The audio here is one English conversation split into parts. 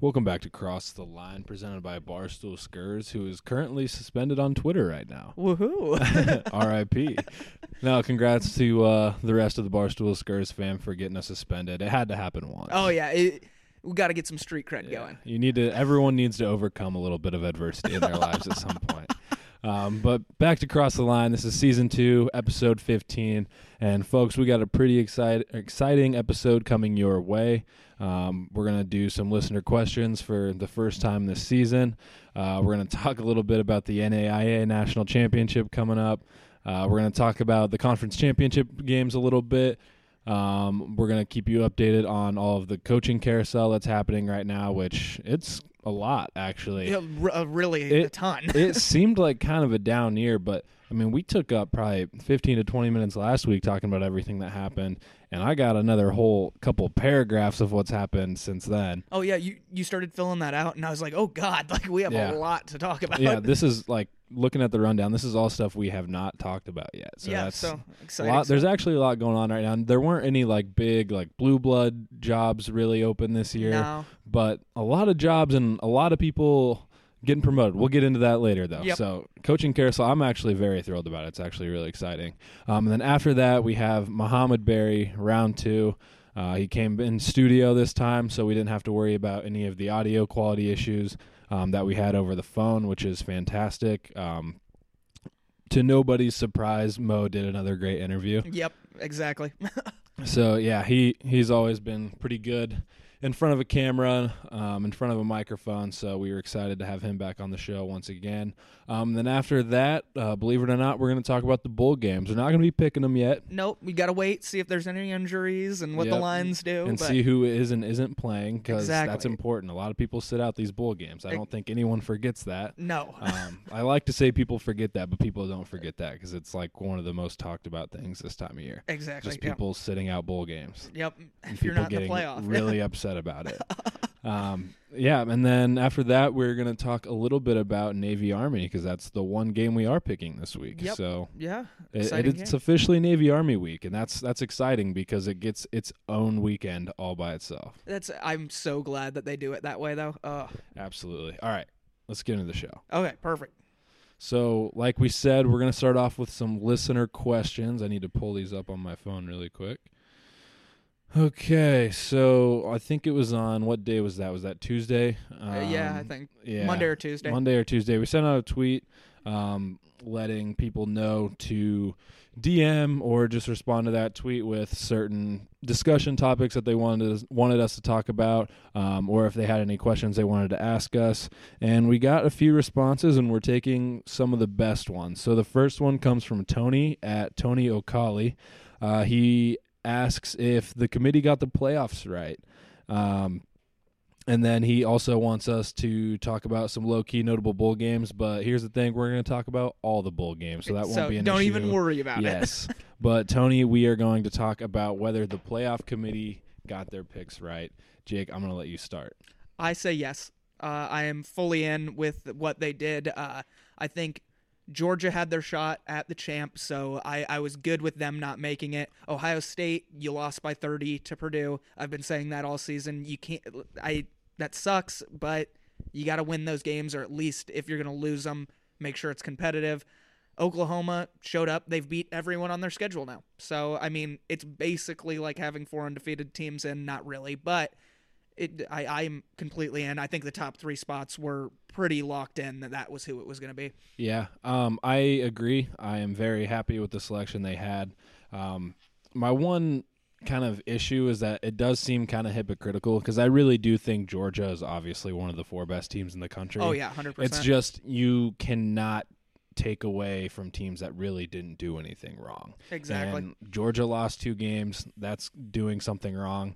Welcome back to Cross the Line, presented by Barstool Skurs, who is currently suspended on Twitter right now. Woohoo! R.I.P. now, congrats to uh, the rest of the Barstool Skurs fam for getting us suspended. It had to happen once. oh yeah, it, we got to get some street cred Yeah. going. You need to. Everyone needs to overcome a little bit of adversity in their lives at some point. Um, but back to cross the line. This is season two, episode fifteen, and folks, we got a pretty excite, exciting episode coming your way. Um, we're gonna do some listener questions for the first time this season. Uh, we're gonna talk a little bit about the NAIA National Championship coming up. Uh, we're gonna talk about the conference championship games a little bit. Um, we're gonna keep you updated on all of the coaching carousel that's happening right now, which it's a lot actually. Yeah, r- uh, really a ton. it seemed like kind of a down year, but I mean, we took up probably 15 to 20 minutes last week talking about everything that happened, and I got another whole couple paragraphs of what's happened since then. oh yeah, you you started filling that out, and I was like, oh god, like we have Yeah. a lot to talk about. Yeah, this is like looking at the rundown. This is all stuff we have not talked about yet. So yeah, that's so exciting. lot. There's actually a lot going on right now. And there weren't any like big like blue blood jobs really open this year. no. but a lot of jobs and a lot of people getting promoted. We'll get into that later, though. Yep. So, coaching carousel, I'm actually very thrilled about it. It's actually really exciting. Um, and then after that, we have Mohamed Barry, round two. Uh, he came in studio this time, so we didn't have to worry about any of the audio quality issues um, that we had over the phone, which is fantastic. Um, to nobody's surprise, Mo did another great interview. Yep, exactly. So yeah, he he's always been pretty good in front of a camera, um, in front of a microphone. So we were excited to have him back on the show once again. Um, then after that, uh, believe it or not, we're going to talk about the bowl games. We're not going to be picking them yet, nope, we gotta wait, see if there's any injuries and what the lines do. and see who is and isn't playing because that's important. A lot of people sit out these bowl games. I don't think anyone forgets that. no, Um, I like to say people forget that, but people don't forget that because it's like one of the most talked about things this time of year. exactly. Just yep. people sitting out bowl games. Yep. If you're people not in the playoff, really upset about it. um, yeah, and then after that, we're going to talk a little bit about Navy Army because that's the one game we are picking this week. Yep. So yeah, it, exciting it's officially Navy Army week, and that's that's exciting because it gets its own weekend all by itself. That's. I'm so glad that they do it that way, though. Uh, Absolutely. All right, let's get into the show. okay, perfect. So, like we said, we're going to start off with some listener questions. I need to pull these up on my phone really quick. Okay, so I think it was on what day was that? Was that Tuesday? Uh, yeah, I Um, think yeah. Monday or Tuesday. Monday or Tuesday. We sent out a tweet um, letting people know to DM or just respond to that tweet with certain discussion topics that they wanted us, wanted us to talk about, um, or if they had any questions they wanted to ask us. And we got a few responses, and we're taking some of the best ones. So the first one comes from Tony at Tony Okali. Uh, he asks if the committee got the playoffs right. Um, and then he also wants us to talk about some low key notable bowl games. But here's the thing: we're going to talk about all the bowl games, so that won't be an don't issue. even worry about it. Yes, but Tony, we are going to talk about whether the playoff committee got their picks right. Jake, I'm going to let you start. I say yes. Uh, I am fully in with what they did. Uh, I think Georgia had their shot at the champ, so I, I was good with them not making it. Ohio State, you lost by 30 to Purdue. I've been saying that all season. You can't. I that sucks, but you got to win those games, or at least if you're going to lose them, make sure it's competitive. Oklahoma showed up. They've beat everyone on their schedule now. So, I mean, it's basically like having four undefeated teams and not really, but it, I, I'm completely in. I think the top three spots were pretty locked in that that was who it was going to be. Yeah, um, I agree. I am very happy with the selection they had. Um, my one kind of issue is that it does seem kind of hypocritical because I really do think Georgia is obviously one of the four best teams in the country. Oh, yeah, 100%. It's just you cannot take away from teams that really didn't do anything wrong. exactly. And Georgia lost two games. That's doing something wrong.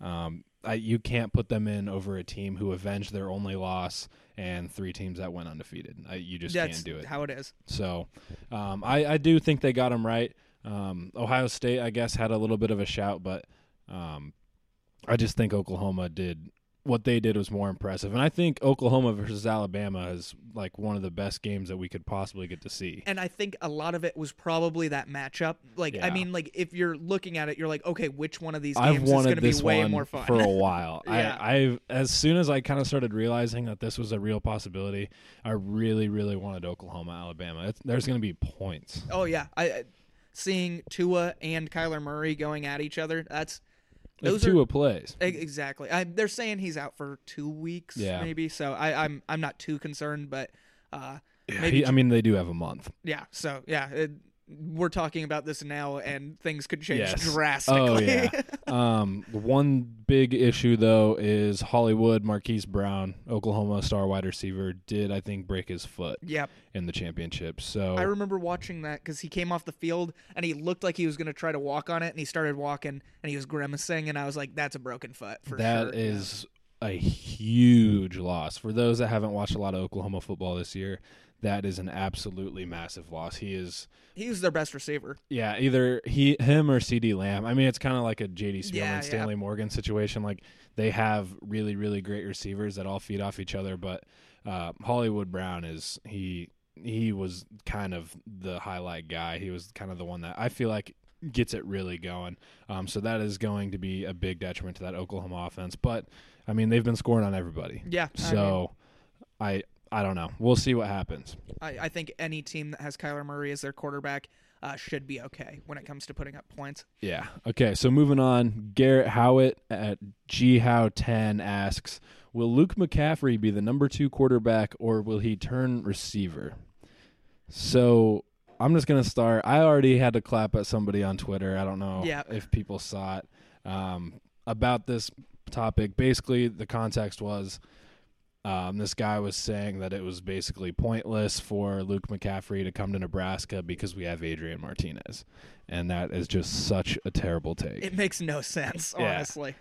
Um, I, you can't put them in over a team who avenged their only loss and three teams that went undefeated. I, you just That's can't do it. how it is. So um, I, I do think they got them right. Um, Ohio State, I guess, had a little bit of a shout, but um, I just think Oklahoma did what they did was more impressive. And I think Oklahoma versus Alabama is like one of the best games that we could possibly get to see. And I think a lot of it was probably that matchup. Like, I mean, like if you're looking at it, you're like, okay, which one of these I've games is going wanted to be way one more fun? for a while. Yeah. I, I've as soon as I kind of started realizing that this was a real possibility, I really, really wanted Oklahoma, Alabama. It's, there's going to be points. oh yeah, I I- seeing Tua and Kyler Murray going at each other. That's Those are plays. Exactly. I, they're saying he's out for two weeks, Yeah. maybe. So I, I'm I'm not too concerned, but uh, Yeah, maybe he- I mean, they do have a month. yeah. So yeah, it, we're talking about this now, and things could change Yes. drastically. Oh yeah. um, one big issue though is Hollywood Marquise Brown, Oklahoma star wide receiver, did I think break his foot yep. in the championship. So I remember watching that because he came off the field and he looked like he was going to try to walk on it, and he started walking and he was grimacing, and I was like, "That's a broken foot for That sure." is a huge loss for those that haven't watched a lot of Oklahoma football this year. That is an absolutely massive loss. He is, he was their best receiver. yeah, either he, him, or CeeDee Lamb. I mean, it's kind of like a J.D. Spielman, Yeah, yeah. Stanley Morgan situation. Like they have really, really great receivers that all feed off each other. But uh, Hollywood Brown is he he was kind of the highlight guy. He was kind of the one that I feel like gets it really going. Um, so that is going to be a big detriment to that Oklahoma offense. But I mean, they've been scoring on everybody. Yeah. I mean, So I I don't know. We'll see what happens. I, I think any team that has Kyler Murray as their quarterback uh, should be okay when it comes to putting up points. Yeah. Okay. So moving on, Garrett Howitt at G How ten asks, "Will Luke McCaffrey be the number two quarterback, or will he turn receiver?" So I'm just gonna start. I already had to clap at somebody on Twitter. I don't know Yeah. if people saw it um, about this topic. Basically, the context was. Um, this guy was saying that it was basically pointless for Luke McCaffrey to come to Nebraska because we have Adrian Martinez, and that is just such a terrible take. It makes no sense, Yeah. honestly.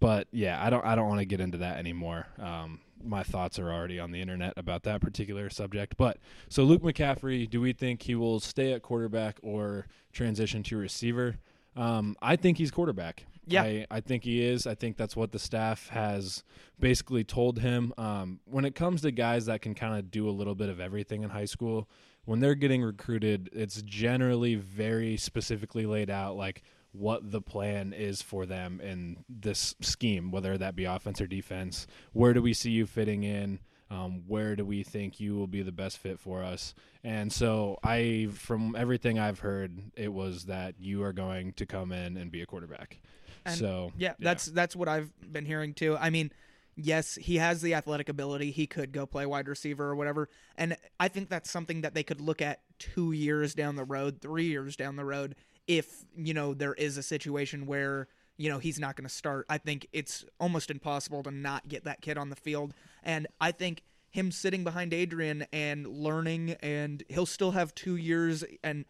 but yeah, I don't I don't want to get into that anymore. Um, my thoughts are already on the internet about that particular subject. But so Luke McCaffrey, do we think he will stay at quarterback or transition to receiver? Um, I think he's quarterback. Yeah. I, I think he is. I think that's what the staff has basically told him. Um, when it comes to guys that can kind of do a little bit of everything in high school, when they're getting recruited, it's generally very specifically laid out, like what the plan is for them in this scheme, whether that be offense or defense. Where do we see you fitting in? Um, where do we think you will be the best fit for us? And so, I, from everything I've heard, it was that you are going to come in and be a quarterback. And so Yeah, that's that's what I've been hearing too. I mean, yes, he has the athletic ability. He could go play wide receiver or whatever. And I think that's something that they could look at 2 years down the road, 3 years down the road if, you know, there is a situation where you know he's not going to start. I think it's almost impossible to not get that kid on the field. And I think him sitting behind Adrian and learning and he'll still have 2 years and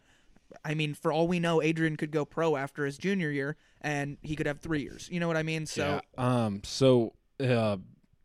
I mean, for all we know, Adrian could go pro after his junior year, and he could have three years. You know what I mean? So Yeah. Um. So, uh,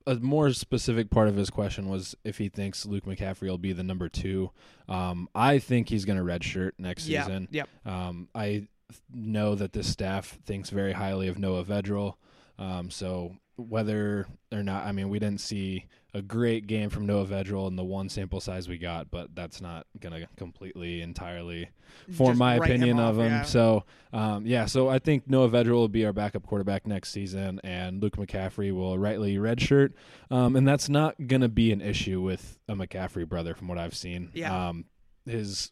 a more specific part of his question was if he thinks Luke McCaffrey will be the number two. Um. I think he's going to redshirt next yeah, season. yep. Um. I th- know that this staff thinks very highly of Noah Vedral. Um. So whether or not, I mean, we didn't see a great game from Noah Vedral in the one sample size we got, but that's not going to completely entirely form Just my write him opinion off, of him. yeah. So, um, yeah, so I think Noah Vedral will be our backup quarterback next season, and Luke McCaffrey will rightly redshirt. Um, and that's not going to be an issue with a McCaffrey brother, from what I've seen. Yeah. Um, his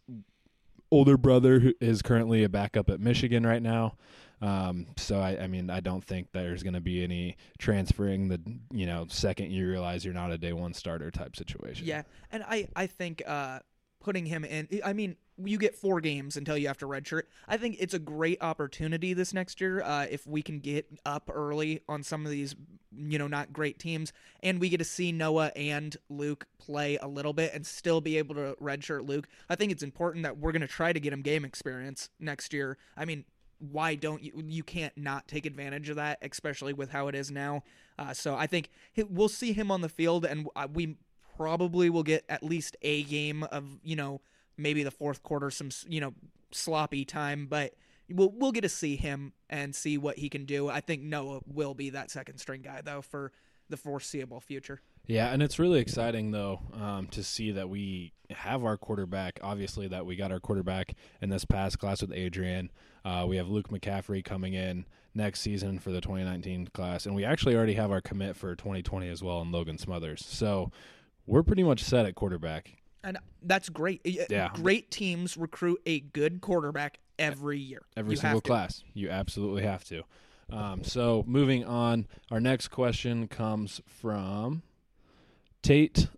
older brother who is currently a backup at Michigan right now. Um, so I, I mean, I don't think there's going to be any transferring the, you know, second you realize you're not a day one starter type situation. Yeah, and I I think uh, putting him in. I mean, you get four games until you have to redshirt. I think it's a great opportunity this next year uh, if we can get up early on some of these, you know, not great teams, and we get to see Noah and Luke play a little bit and still be able to redshirt Luke. I think it's important that we're going to try to get him game experience next year. I mean. Why don't you? You can't not take advantage of that, especially with how it is now. Uh, so I think we'll see him on the field, and uh, we probably will get at least a game of you know maybe the fourth quarter some you know sloppy time but we'll we'll get to see him and see what he can do i think noah will be that second string guy though for the foreseeable future. Yeah, and it's really exciting though um, to see that we have our quarterback. Obviously, that we got our quarterback in this past class with Adrian. Uh, we have Luke McCaffrey coming in next season for the 2019 class, and we actually already have our commit for 2020 as well in Logan Smothers. So we're pretty much set at quarterback. And that's great. Yeah. Great teams recruit a good quarterback every year. every You single class. You absolutely have to. Um, so moving on, our next question comes from Tate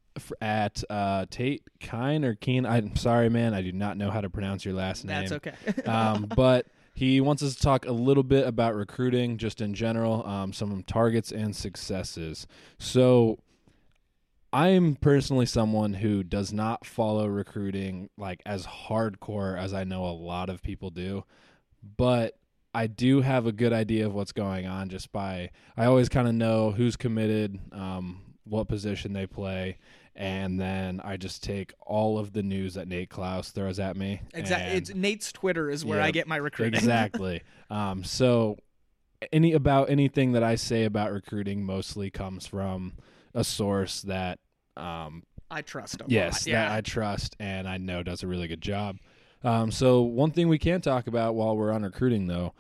at uh, Tate Kine or Keen. I'm sorry, man. I do not know how to pronounce your last name. That's okay. um, but he wants us to talk a little bit about recruiting, just in general, um, some targets and successes. So, I'm personally someone who does not follow recruiting like as hardcore as I know a lot of people do, but I do have a good idea of what's going on just by I always kind of know who's committed, um, what position they play, and then I just take all of the news that Nate Klaus throws at me. exactly. It's Nate's Twitter is where Yeah, I get my recruiting. exactly. Um, so any about anything that I say about recruiting mostly comes from a source that um, I trust yes Yeah. that I trust and I know does a really good job. Um, so one thing we can talk about while we're on recruiting though,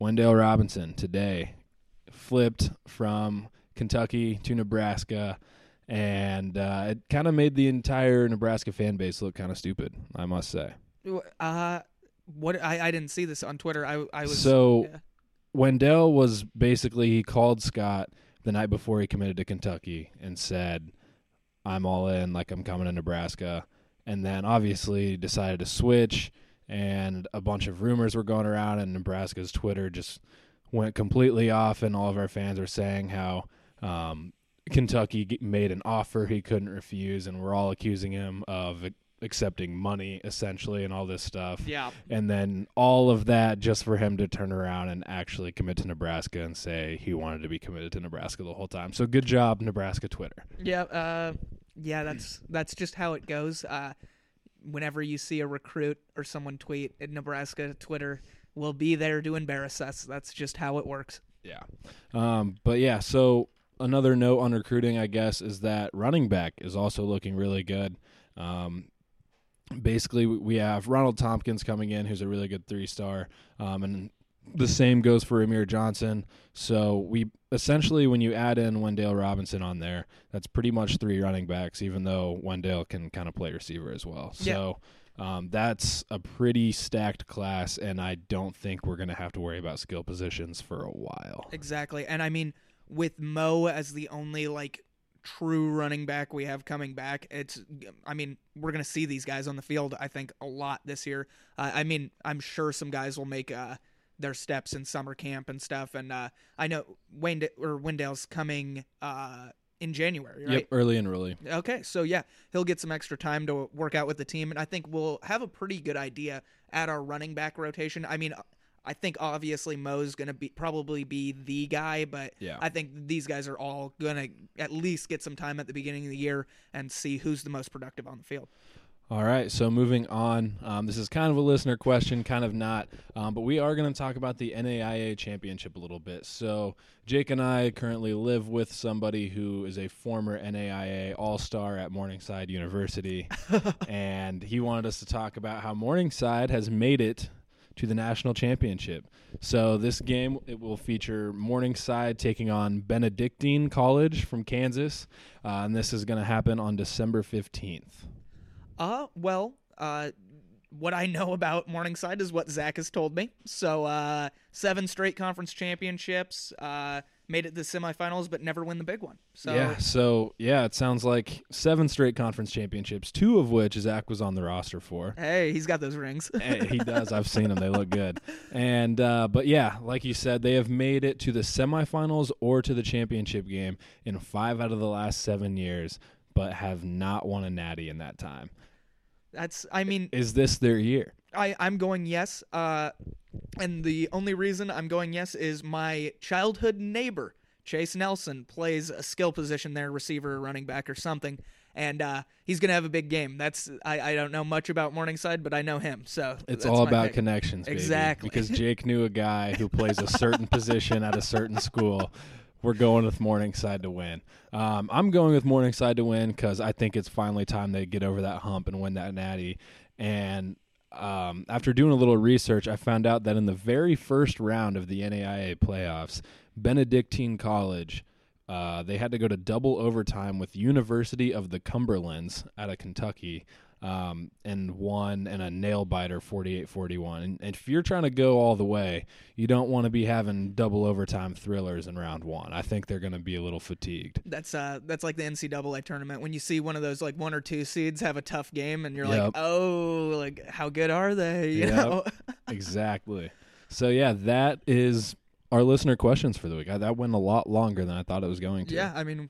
Wandale Robinson today flipped from Kentucky to Nebraska. And uh, it kind of made the entire Nebraska fan base look kind of stupid, I must say. Uh, what I, I didn't see this on Twitter. I I was so yeah. Wandale was basically he called Scott the night before he committed to Kentucky and said, "I'm all in, like I'm coming to Nebraska." And then obviously decided to switch, and a bunch of rumors were going around, and Nebraska's Twitter just went completely off, and all of our fans were saying how um, Kentucky made an offer he couldn't refuse, and we're all accusing him of accepting money essentially and all this stuff yeah. and then all of that just for him to turn around and actually commit to Nebraska and say he wanted to be committed to Nebraska the whole time. So good job, Nebraska Twitter. Yeah, uh, yeah, that's that's just how it goes. Uh, whenever you see a recruit or someone tweet at Nebraska Twitter, will be there to embarrass us. That's just how it works. Yeah. Um, but yeah, so another note on recruiting, I guess, is that running back is also looking really good. Um, basically, we- have Ronald Thompkins coming in, who's a really good three star, um, and the same goes for Rahmir Johnson. So we essentially, when you add in Wandale Robinson on there, that's pretty much three running backs, even though Wandale can kind of play receiver as well. Yeah. So. Um, that's a pretty stacked class, and I don't think we're going to have to worry about skill positions for a while. Exactly, and I mean, with Mo as the only like true running back we have coming back, it's. I mean, we're gonna see these guys on the field. I think a lot this year. Uh, I mean, I'm sure some guys will make uh, their steps in summer camp and stuff. And uh, I know Wayne or Wendell's coming uh, in January, right? Yep, early and early. Okay, so yeah, he'll get some extra time to work out with the team, and I think we'll have a pretty good idea at our running back rotation. I mean, I think obviously Mo's gonna be probably be the guy, but Yeah. I think these guys are all gonna at least get some time at the beginning of the year and see who's the most productive on the field. All right, so moving on. Um, this is kind of a listener question, kind of not, um, but we are going to talk about the NAIA championship a little bit. So, Jake and I currently live with somebody who is a former NAIA All Star at Morningside University, and he wanted us to talk about how Morningside has made it to the national championship. So this game it will feature Morningside taking on Benedictine College from Kansas, uh, and this is going to happen on December fifteenth. Uh, well, uh, what I know about Morningside is what Zach has told me. So, uh, seven straight conference championships, uh, made it to the semifinals, but never win the big one. So, yeah, so yeah, it sounds like seven straight conference championships, two of which is Zach was on the roster for. hey, he's got those rings. Hey, he does. I've seen them; they look good. And uh, but yeah, like you said, they have made it to the semifinals or to the championship game in five out of the last seven years, but have not won a natty in that time. That's, I mean, Is this their year? I, I'm going yes. Uh, and the only reason I'm going yes is my childhood neighbor, Chase Nelson, plays a skill position there, receiver, running back, or something. And uh, he's going to have a big game. That's I, I don't know much about Morningside, but I know him. So It's all about pick. connections, baby. Exactly. Because Jake knew a guy who plays a certain position at a certain school. we're going with Morningside to win. Um, I'm going with Morningside to win because I think it's finally time they get over that hump and win that natty. And um, after doing a little research, I found out that in the very first round of the NAIA playoffs, Benedictine College. Uh, they had to go to double overtime with University of the Cumberlands out of Kentucky um, and one and a nail biter 48-41. And, and if you're trying to go all the way, you don't want to be having double overtime thrillers in round one. I think they're going to be a little fatigued. That's uh that's like the NCAA tournament when you see one of those like one or two seeds have a tough game and you're like, oh, like how good are they? You Yep. know. exactly. So yeah, that is our listener questions for the week. I, that went a lot longer than I thought it was going to. yeah, I mean,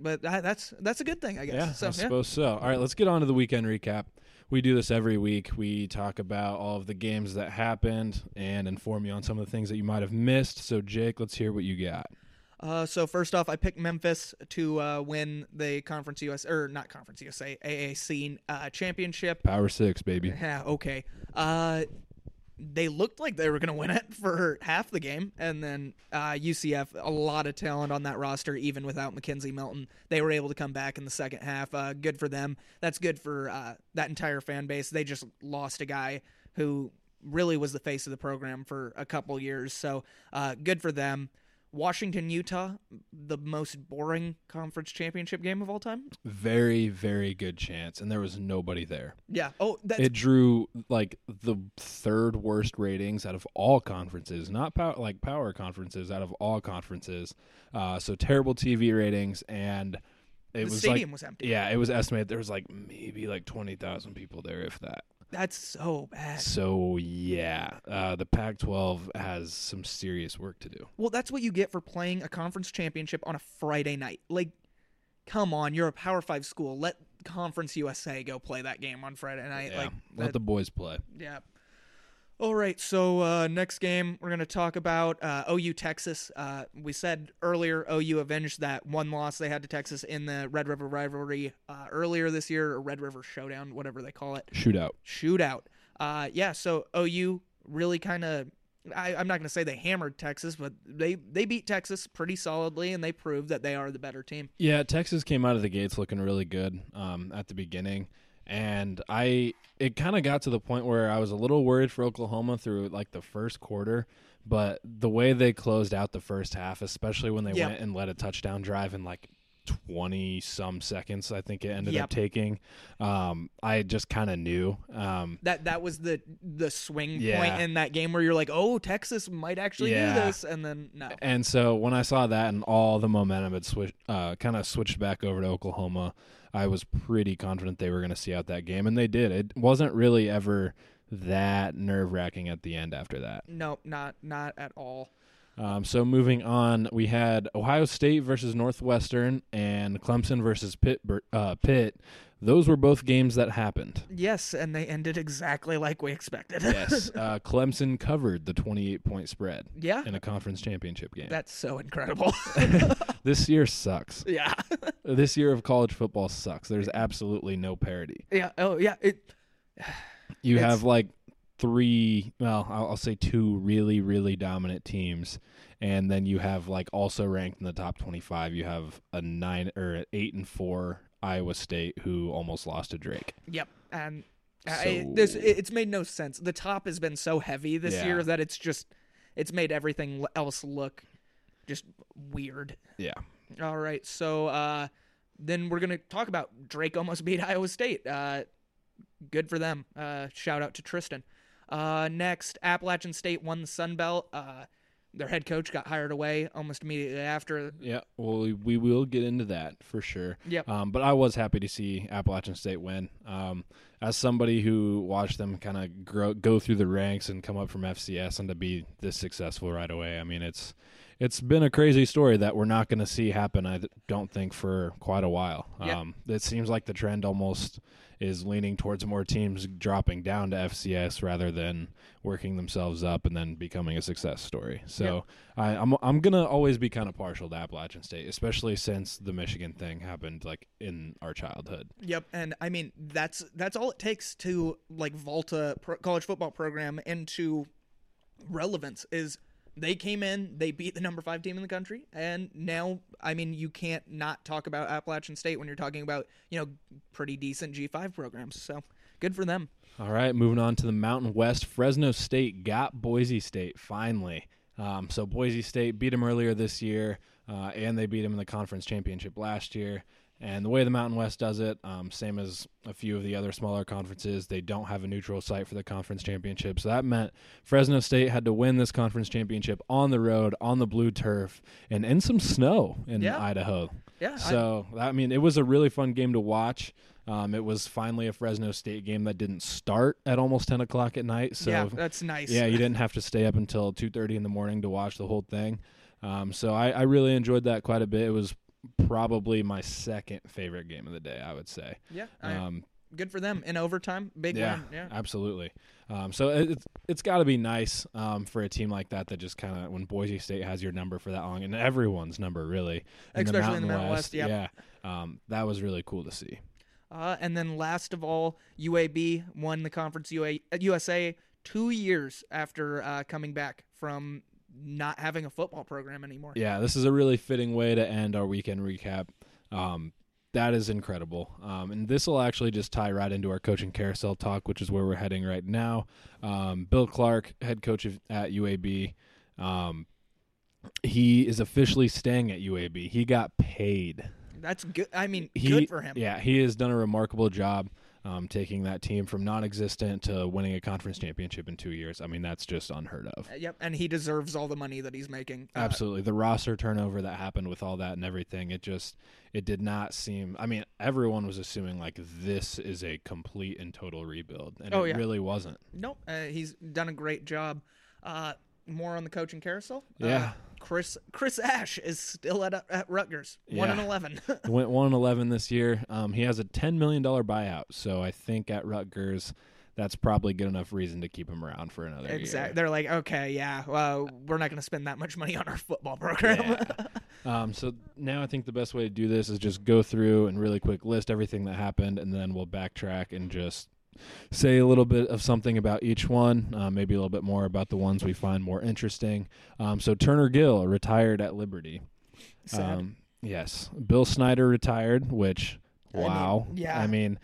but that, that's that's a good thing, I guess. Yeah, so, I yeah. suppose so. All right, let's get on to the weekend recap. We do this every week. We talk about all of the games that happened and inform you on some of the things that you might have missed. So, Jake, let's hear what you got. Uh, so first off, I picked Memphis to uh, win the Conference US or not Conference USA AAC uh, championship. Power six, baby. Yeah, okay. They looked like they were going to win it for half the game, and then uh, UCF, a lot of talent on that roster, even without McKenzie Milton. They were able to come back in the second half. Uh, good for them. That's good for uh, that entire fan base. They just lost a guy who really was the face of the program for a couple years, so uh, good for them. Washington, Utah, the most boring conference championship game of all time. Very, very good chance. And there was nobody there. Yeah. Oh, that's It drew like the third worst ratings out of all conferences, not power, like power conferences, out of all conferences. Uh, so terrible TV ratings. And it the was stadium like, was empty. yeah, it was estimated there was like maybe like 20,000 people there, if that. That's so bad. So yeah, uh, the Pac-12 has some serious work to do. Well, that's what you get for playing a conference championship on a Friday night. Like, come on, you're a Power Five school. Let Conference USA go play that game on Friday night. Yeah, Like, let that- the boys play. yeah. All right, so uh, next game we're going to talk about uh, OU Texas. Uh, we said earlier OU avenged that one loss they had to Texas in the Red River rivalry uh, earlier this year, or Red River Showdown, whatever they call it Shootout. shootout. Uh, yeah, so OU really kind of. I'm not going to say they hammered Texas, but they they beat Texas pretty solidly, and they proved that they are the better team. Yeah, Texas came out of the gates looking really good um, at the beginning, and I it kind of got to the point where I was a little worried for Oklahoma through like the first quarter, but the way they closed out the first half, especially when they Yeah. went and led a touchdown drive in like twenty some seconds, I think it ended Yep. up taking. Um, I just kind of knew. Um, That that was the the swing Yeah. point in that game where you're like, oh, Texas might actually Yeah. do this, and then no. And so when I saw that and all the momentum had switched, uh, kind of switched back over to Oklahoma, I was pretty confident they were going to see out that game, and they did. It wasn't really ever that nerve wracking at the end after that. No, not not at all. Um, so moving on, we had Ohio State versus Northwestern and Clemson versus Pitt. Uh, Pitt. Those were both games that happened. Yes, and they ended exactly like we expected. Yes, uh, Clemson covered the 28 point spread yeah, in a conference championship game. that's so incredible. this year sucks. yeah, This year of college football sucks. There's absolutely no parity. yeah. Oh, yeah. It You It's- have like three, well, I'll, I'll say two really, really dominant teams, and then you have like also ranked in the top 25. You have a nine or eight and four Iowa State who almost lost to Drake. Yep, and So- I, this it's made no sense. The top has been so heavy this Yeah. year that it's just it's made everything else look just weird. Yeah. All right, so uh, then we're gonna talk about Drake almost beat Iowa State. Uh, good for them. Uh, shout out to Tristan. Uh, next, Appalachian State won the Sun Belt. Uh, their head coach got hired away almost immediately after. Yeah, well, we, we will get into that for sure. Yep. Um, but I was happy to see Appalachian State win. Um, as somebody who watched them kind of grow, go through the ranks and come up from FCS and to be this successful right away, I mean, it's it's been a crazy story that we're not going to see happen. I don't think for quite a while. Yeah. Um, it seems like the trend almost is leaning towards more teams dropping down to FCS rather than working themselves up and then becoming a success story. So I, I'm I'm gonna always be kind of partial to Appalachian State, especially since the Michigan thing happened like in our childhood. Yep, and I mean that's that's all it takes to like vault a pro- college football program into relevance is they came in, they beat the number five team in the country, and now, I mean, you can't not talk about Appalachian State when you're talking about, you know, pretty decent G5 programs. So good for them. All right, moving on to the Mountain West. Fresno State got Boise State finally. Um, so Boise State beat them earlier this year, uh, and they beat them in the conference championship last year. And the way the Mountain West does it, um, same as a few of the other smaller conferences, they don't have a neutral site for the conference championship. So that meant Fresno State had to win this conference championship on the road, on the blue turf, and in some snow in Yeah. Idaho. Yeah. I- So I mean, it was a really fun game to watch. Um, it was finally a Fresno State game that didn't start at almost ten o'clock at night. So yeah, that's nice. yeah, you didn't have to stay up until two thirty in the morning to watch the whole thing. Um, so I, I really enjoyed that quite a bit. It was probably my second favorite game of the day. I would say. Yeah. Um, good for them in overtime. Big yeah, win. Yeah. absolutely. Um, so it, it's it's got to be nice um, for a team like that that just kind of when Boise State has your number for that long and everyone's number really, in Especially in the Mountain Mountain West, yep. yeah, um, that was really cool to see. Uh, and then last of all, UAB won the conference UA, USA two years after uh, coming back from not having a football program anymore. Yeah, this is a really fitting way to end our weekend recap. Um, that is incredible. Um, and this will actually just tie right into our coaching carousel talk, which is where we're heading right now. Um, Bill Clark, head coach of, at UAB, um, he is officially staying at UAB. He got paid. That's good. I mean, He, good for him. Yeah, he has done a remarkable job um, taking that team from non-existent to winning a conference championship in two years. I mean, that's just unheard of. Uh, Yep, and he deserves all the money that he's making. Uh, Absolutely. The roster turnover that happened with all that and everything, it just it did not seem I mean, everyone was assuming like this is a complete and total rebuild. And Oh, it yeah. really wasn't. Nope, uh, he's done a great job. Uh, more on the coaching carousel. Yeah. Chris Chris Ash is still at at Rutgers, one and eleven. Went one and eleven this year. Um, he has a ten million dollar buyout, so I think at Rutgers that's probably good enough reason to keep him around for another year. exactly. year. They're like, okay, yeah, well, we're not going to spend that much money on our football program. Um, so now I think the best way to do this is just go through and really quick list everything that happened, and then we'll backtrack and just say a little bit of something about each one, uh, maybe a little bit more about the ones we find more interesting. Um, so Turner Gill retired at Liberty. Sad. Um, yes, Bill Snyder retired, which I mean, wow. yeah. I mean,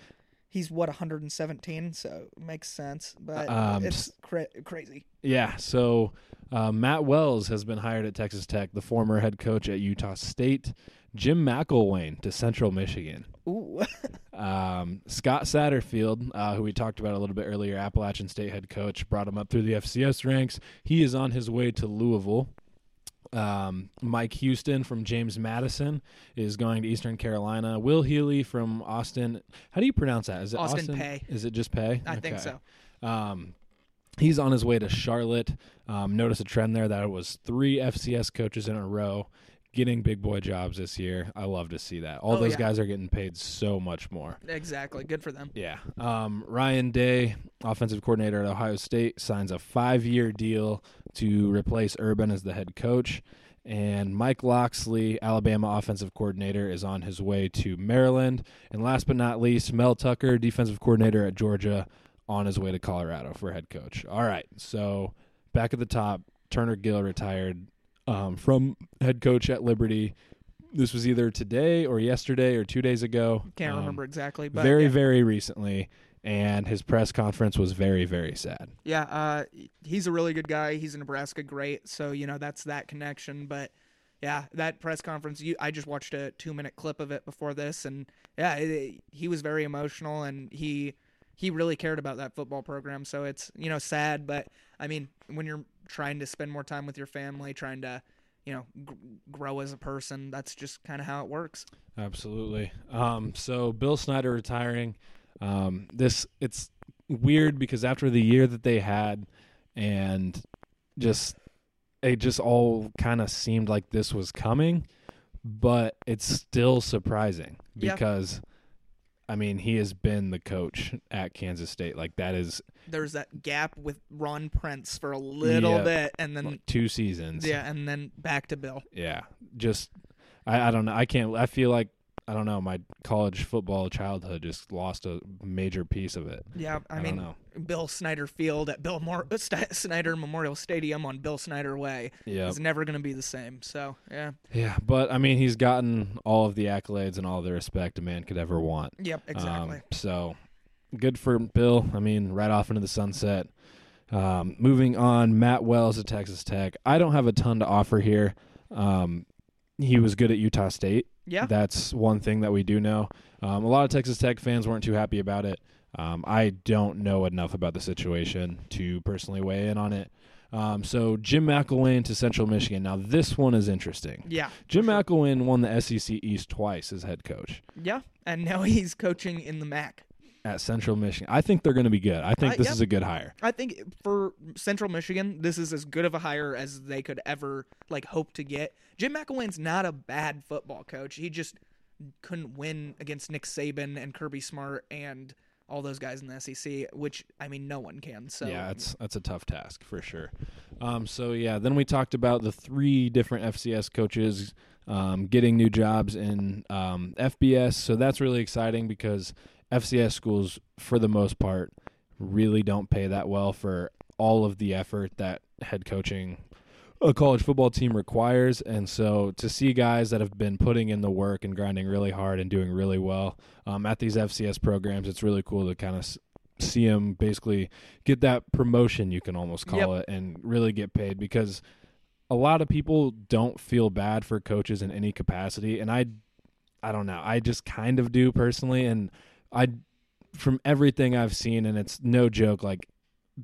He's what 117, so it makes sense, but Um, it's cra- crazy. yeah. So uh, Matt Wells has been hired at Texas Tech. The former head coach at Utah State. Jim McElwain to Central Michigan. Ooh, Um, Scott Satterfield, uh, who we talked about a little bit earlier, Appalachian State head coach, brought him up through the FCS ranks. He is on his way to Louisville. Um, Mike Houston from James Madison is going to Eastern Carolina. Will Healy from Austin. How do you pronounce that? Is it Austin Austin? Pay. Is it just Pay? I think so. Um, he's on his way to Charlotte. Um, notice a trend there that it was three FCS coaches in a row getting big boy jobs this year. I love to see that. All Oh, those yeah. guys are getting paid so much more. Exactly. Good for them. Yeah. Um, Ryan Day, offensive coordinator at Ohio State, signs a five year deal to replace Urban as the head coach. And Mike Locksley, Alabama offensive coordinator, is on his way to Maryland. And last but not least, Mel Tucker, defensive coordinator at Georgia, on his way to Colorado for head coach. All right. So back at the top, Turner Gill retired um, from head coach at Liberty. This was either today or yesterday or two days ago. Can't Um, remember exactly, but very yeah. very recently and his press conference was very very sad Yeah, uh, he's a really good guy. He's a Nebraska great, so you know that's that connection. But yeah, that press conference, you, I just watched a two minute clip of it before this, and yeah, it, it- he was very emotional, and he he really cared about that football program. So it's you know sad, but I mean when you're trying to spend more time with your family, trying to you know g- grow as a person, that's just kind of how it works. absolutely um, so bill snyder retiring um, this it's weird because after the year that they had and just it just all kind of seemed like this was coming but it's still surprising Yeah. because I mean, he has been the coach at Kansas State. Like that is There's that gap with Ron Prince for a little Yeah. bit, and then like two seasons. yeah, and then back to Bill. yeah just I, I don't know i can't i feel like I don't know. My college football childhood just lost a major piece of it. Yeah, I, I, mean, know. Bill Snyder Field at Bill Mor- St- Snyder Memorial Stadium on Bill Snyder Way Yeah, is never going to be the same. So, yeah. yeah. But I mean, he's gotten all of the accolades and all the respect a man could ever want. Yep, exactly. Um, so good for Bill. I mean, right off into the sunset. Um, moving on, Matt Wells at Texas Tech. I don't have a ton to offer here. Um, he was good at Utah State. yeah. That's one thing that we do know. Um, a lot of Texas Tech fans weren't too happy about it. Um, I don't know enough about the situation to personally weigh in on it. Um, so Jim McElwain to Central Michigan. Now this one is interesting. yeah. Jim sure. McElwain won the SEC East twice as head coach Yeah. And now he's coaching in the MAC. At Central Michigan. I think they're going to be good. I think this yeah. is a good hire. I think for Central Michigan, this is as good of a hire as they could ever like hope to get. Jim McElwain's not a bad football coach. He just couldn't win against Nick Saban and Kirby Smart and all those guys in the SEC, which I mean no one can. So yeah, that's that's a tough task for sure. Um, so yeah, then we talked about the three different FCS coaches um, getting new jobs in um, FBS. So that's really exciting because FCS schools, for the most part, really don't pay that well for all of the effort that head coaching a college football team requires. And so to see guys that have been putting in the work and grinding really hard and doing really well um, at these FCS programs, it's really cool to kind of see them basically get that promotion, you can almost call it, and really get paid because a lot of people don't feel bad for coaches in any capacity. And I, I don't know, I just kind of do personally. And I, from everything I've seen, and it's no joke, like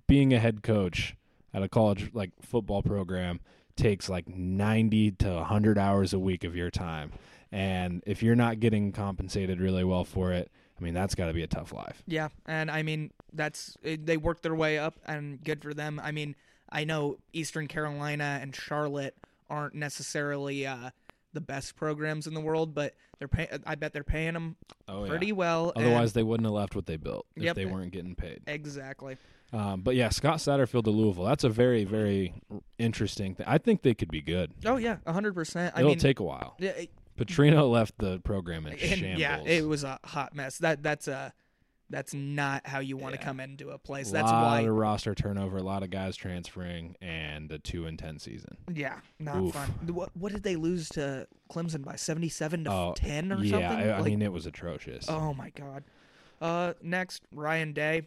being a head coach at a college like football program takes like 90 to 100 hours a week of your time and if you're not getting compensated really well for it i mean that's got to be a tough life Yeah, and I mean that's they work their way up, and good for them. I mean, I know Eastern Carolina and Charlotte aren't necessarily uh, the best programs in the world, but they're pay- I bet they're paying them oh pretty well. and- otherwise they wouldn't have left what they built if Yep. they weren't getting paid exactly. um, but yeah scott satterfield to louisville that's a very very interesting thing i think they could be good Oh yeah, hundred percent. It'll mean, take a while yeah, it- petrino left the program in shambles yeah, it was a hot mess. That that's a that's not how you want to Yeah. come into a place. a That's lot why. of roster turnover a lot of guys transferring and a 2 and 10 season Yeah, not Oof. fun. What what did they lose to Clemson by seventy-seven to Oh, ten or yeah something? I, I Like, mean it was atrocious Oh my god. Uh, next Ryan Day.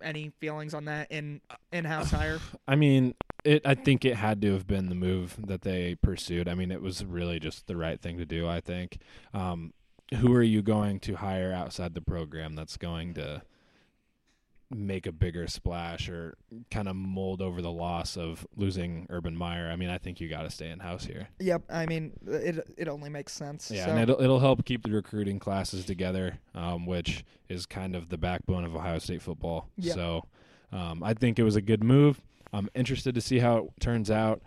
Any feelings on that in in-house hire? I mean, it. I think it had to have been the move that they pursued. I mean, it was really just the right thing to do. I think. Um, who are you going to hire outside the program that's going to make a bigger splash or kind of mold over the loss of losing Urban Meyer? I mean, I think you got to stay in house here. Yep. I mean, it it only makes sense. Yeah, so- and it'll it'll help keep the recruiting classes together, um, which is kind of the backbone of Ohio State football. Yeah. So, um, I think it was a good move. I'm interested to see how it turns out.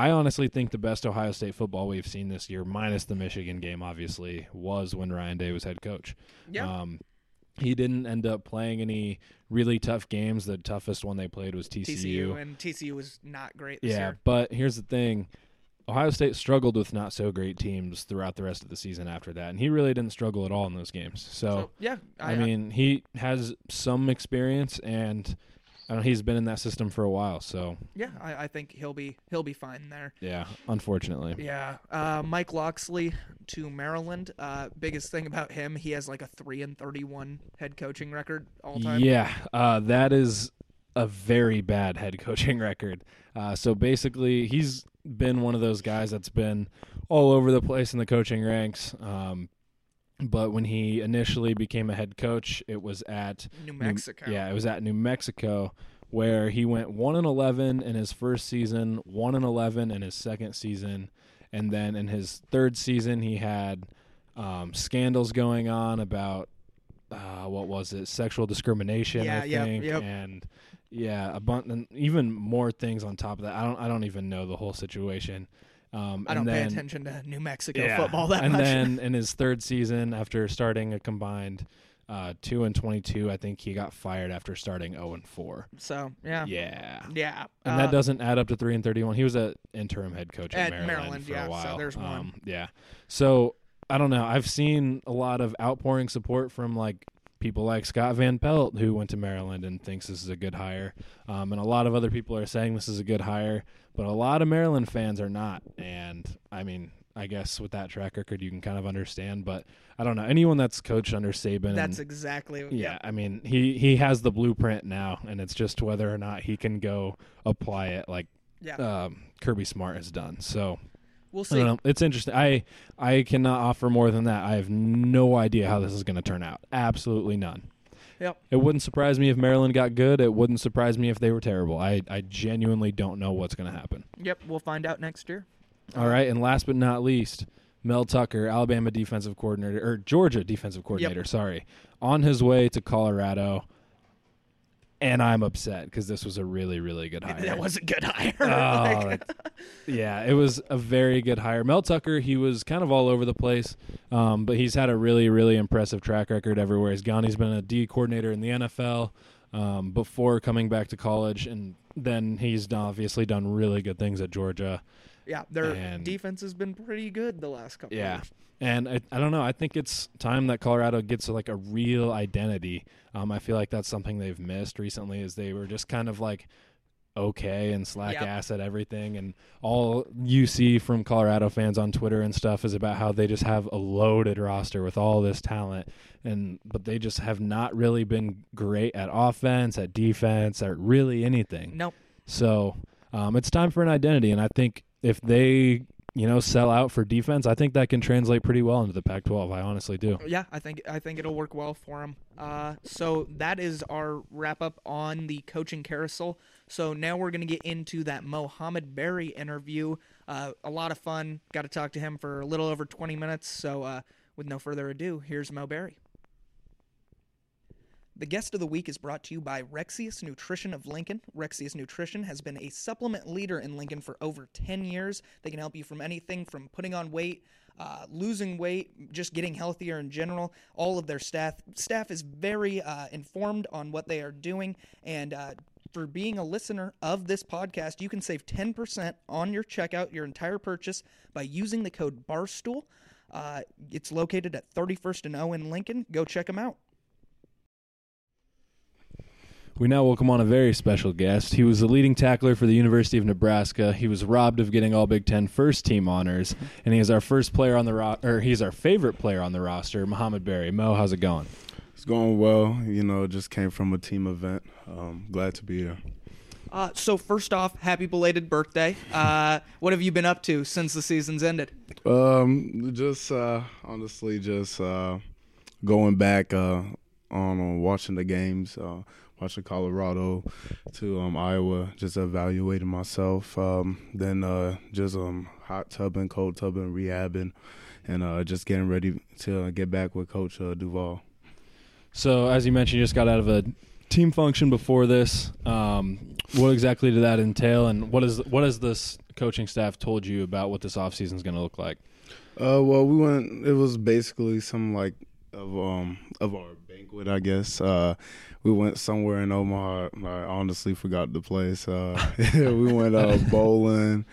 I honestly think the best Ohio State football we've seen this year, minus the Michigan game, obviously, was when Ryan Day was head coach. yeah. Um, he didn't end up playing any really tough games. The toughest one they played was TCU and TCU was not great this yeah, year. but here's the thing. Ohio State struggled with not so great teams throughout the rest of the season after that, and he really didn't struggle at all in those games. So, So, yeah, I, mean, he has some experience, and He's been in that system for a while. So, yeah, I, I think he'll be he'll be fine there. yeah, unfortunately, Yeah. Uh, Mike Locksley to Maryland. Uh, biggest thing about him, he has like a three and thirty-one head coaching record all time. yeah, uh, that is a very bad head coaching record. Uh, so basically, he's been one of those guys that's been all over the place in the coaching ranks. Um, but when he initially became a head coach, it was at New New- Mexico. yeah, it was at New Mexico where he went one and eleven in his first season, one and eleven in his second season, and then in his third season he had um, scandals going on about uh, what was it, sexual discrimination, Yeah, I yep, think, yep. and yeah, a bunch, and even more things on top of that. I don't, I don't even know the whole situation. Um, I don't pay attention to New Mexico yeah. football that and much. And then in his third season, after starting a combined uh, two and twenty-two, I think he got fired after starting zero and four. so yeah, Yeah, yeah. and Uh, that doesn't add up to three and thirty-one. He was a interim head coach at, At Maryland, Maryland, for yeah, a so while. there's one. Um, yeah, so I don't know. I've seen a lot of outpouring support from like people like Scott Van Pelt, who went to Maryland and thinks this is a good hire, um, and a lot of other people are saying this is a good hire, but a lot of Maryland fans are not. And I mean, I guess with that track record, you can kind of understand. But I don't know anyone that's coached under Saban. That's and, exactly yeah. I mean, he he has the blueprint now, and it's just whether or not he can go apply it like Yeah. um, Kirby Smart has done. So We'll see. know. It's interesting. I I cannot offer more than that. I have no idea how this is going to turn out. Absolutely none. Yep. It wouldn't surprise me if Maryland got good. It wouldn't surprise me if they were terrible. I I genuinely don't know what's going to happen. Yep, we'll find out next year. All right, and last but not least, Mel Tucker, Alabama defensive coordinator or Georgia defensive coordinator, sorry, on his way to Colorado. And I'm upset because this was a really, really good hire. That was a good hire. Oh, Like- yeah, it was a very good hire. Mel Tucker, he was kind of all over the place, um, but he's had a really, really impressive track record everywhere he's gone. He's been a D coordinator in the NFL um, before coming back to college, and then he's obviously done really good things at Georgia. yeah, their And- defense has been pretty good the last couple. Yeah. Years. And I, I don't know. I think it's time that Colorado gets like a real identity. Um, I feel like that's something they've missed recently. Is they were just kind of like okay and slack Yep. ass at everything, and all you see from Colorado fans on Twitter and stuff is about how they just have a loaded roster with all this talent, and but they just have not really been great at offense, at defense, at really anything. Nope. So um, it's time for an identity, and I think if they you know sell out for defense, I think that can translate pretty well into the Pac-12. I honestly do. Yeah, I think I think it'll work well for him. Uh, so that is our wrap up on the coaching carousel. So now we're gonna get into that Mohamed Barry interview. Uh, a lot of fun. Got to talk to him for a little over 20 minutes. So uh, with no further ado, here's Mo Barry. The guest of the week is brought to you by Rexius Nutrition of Lincoln. Rexius Nutrition has been a supplement leader in Lincoln for over 10 years. They can help you from anything from putting on weight, uh, losing weight, just getting healthier in general. All of their staff staff is very uh, informed on what they are doing, and uh, for being a listener of this podcast, you can save 10% on your checkout, your entire purchase, by using the code BARSTOOL. Uh, it's located at 31st and O in Lincoln. Go check them out. We now welcome on a very special guest. He was the leading tackler for the University of Nebraska. He was robbed of getting All Big Ten first team honors, and he is our first player on the ro- or he's our favorite player on the roster, Mohamed Barry. Mo, how's it going? It's going well. You know, just came from a team event. Um, glad to be here. Uh, so first off, happy belated birthday. Uh, what have you been up to since the season's ended? Um, just uh, honestly, just uh, going back uh, on watching the games, uh, watching Colorado to um, Iowa, just evaluating myself. Um, then uh, just um, hot tubbing, cold tubbing, rehabbing, and uh, just getting ready to get back with Coach uh, Duval. So, as you mentioned, you just got out of a team function before this. Um, what exactly did that entail, and what is what has this coaching staff told you about what this offseason is going to look like? Uh, well, we went. It was basically some like of um of our banquet, I guess. Uh, we went somewhere in Omaha. I honestly forgot the place. Uh, we went uh, bowling,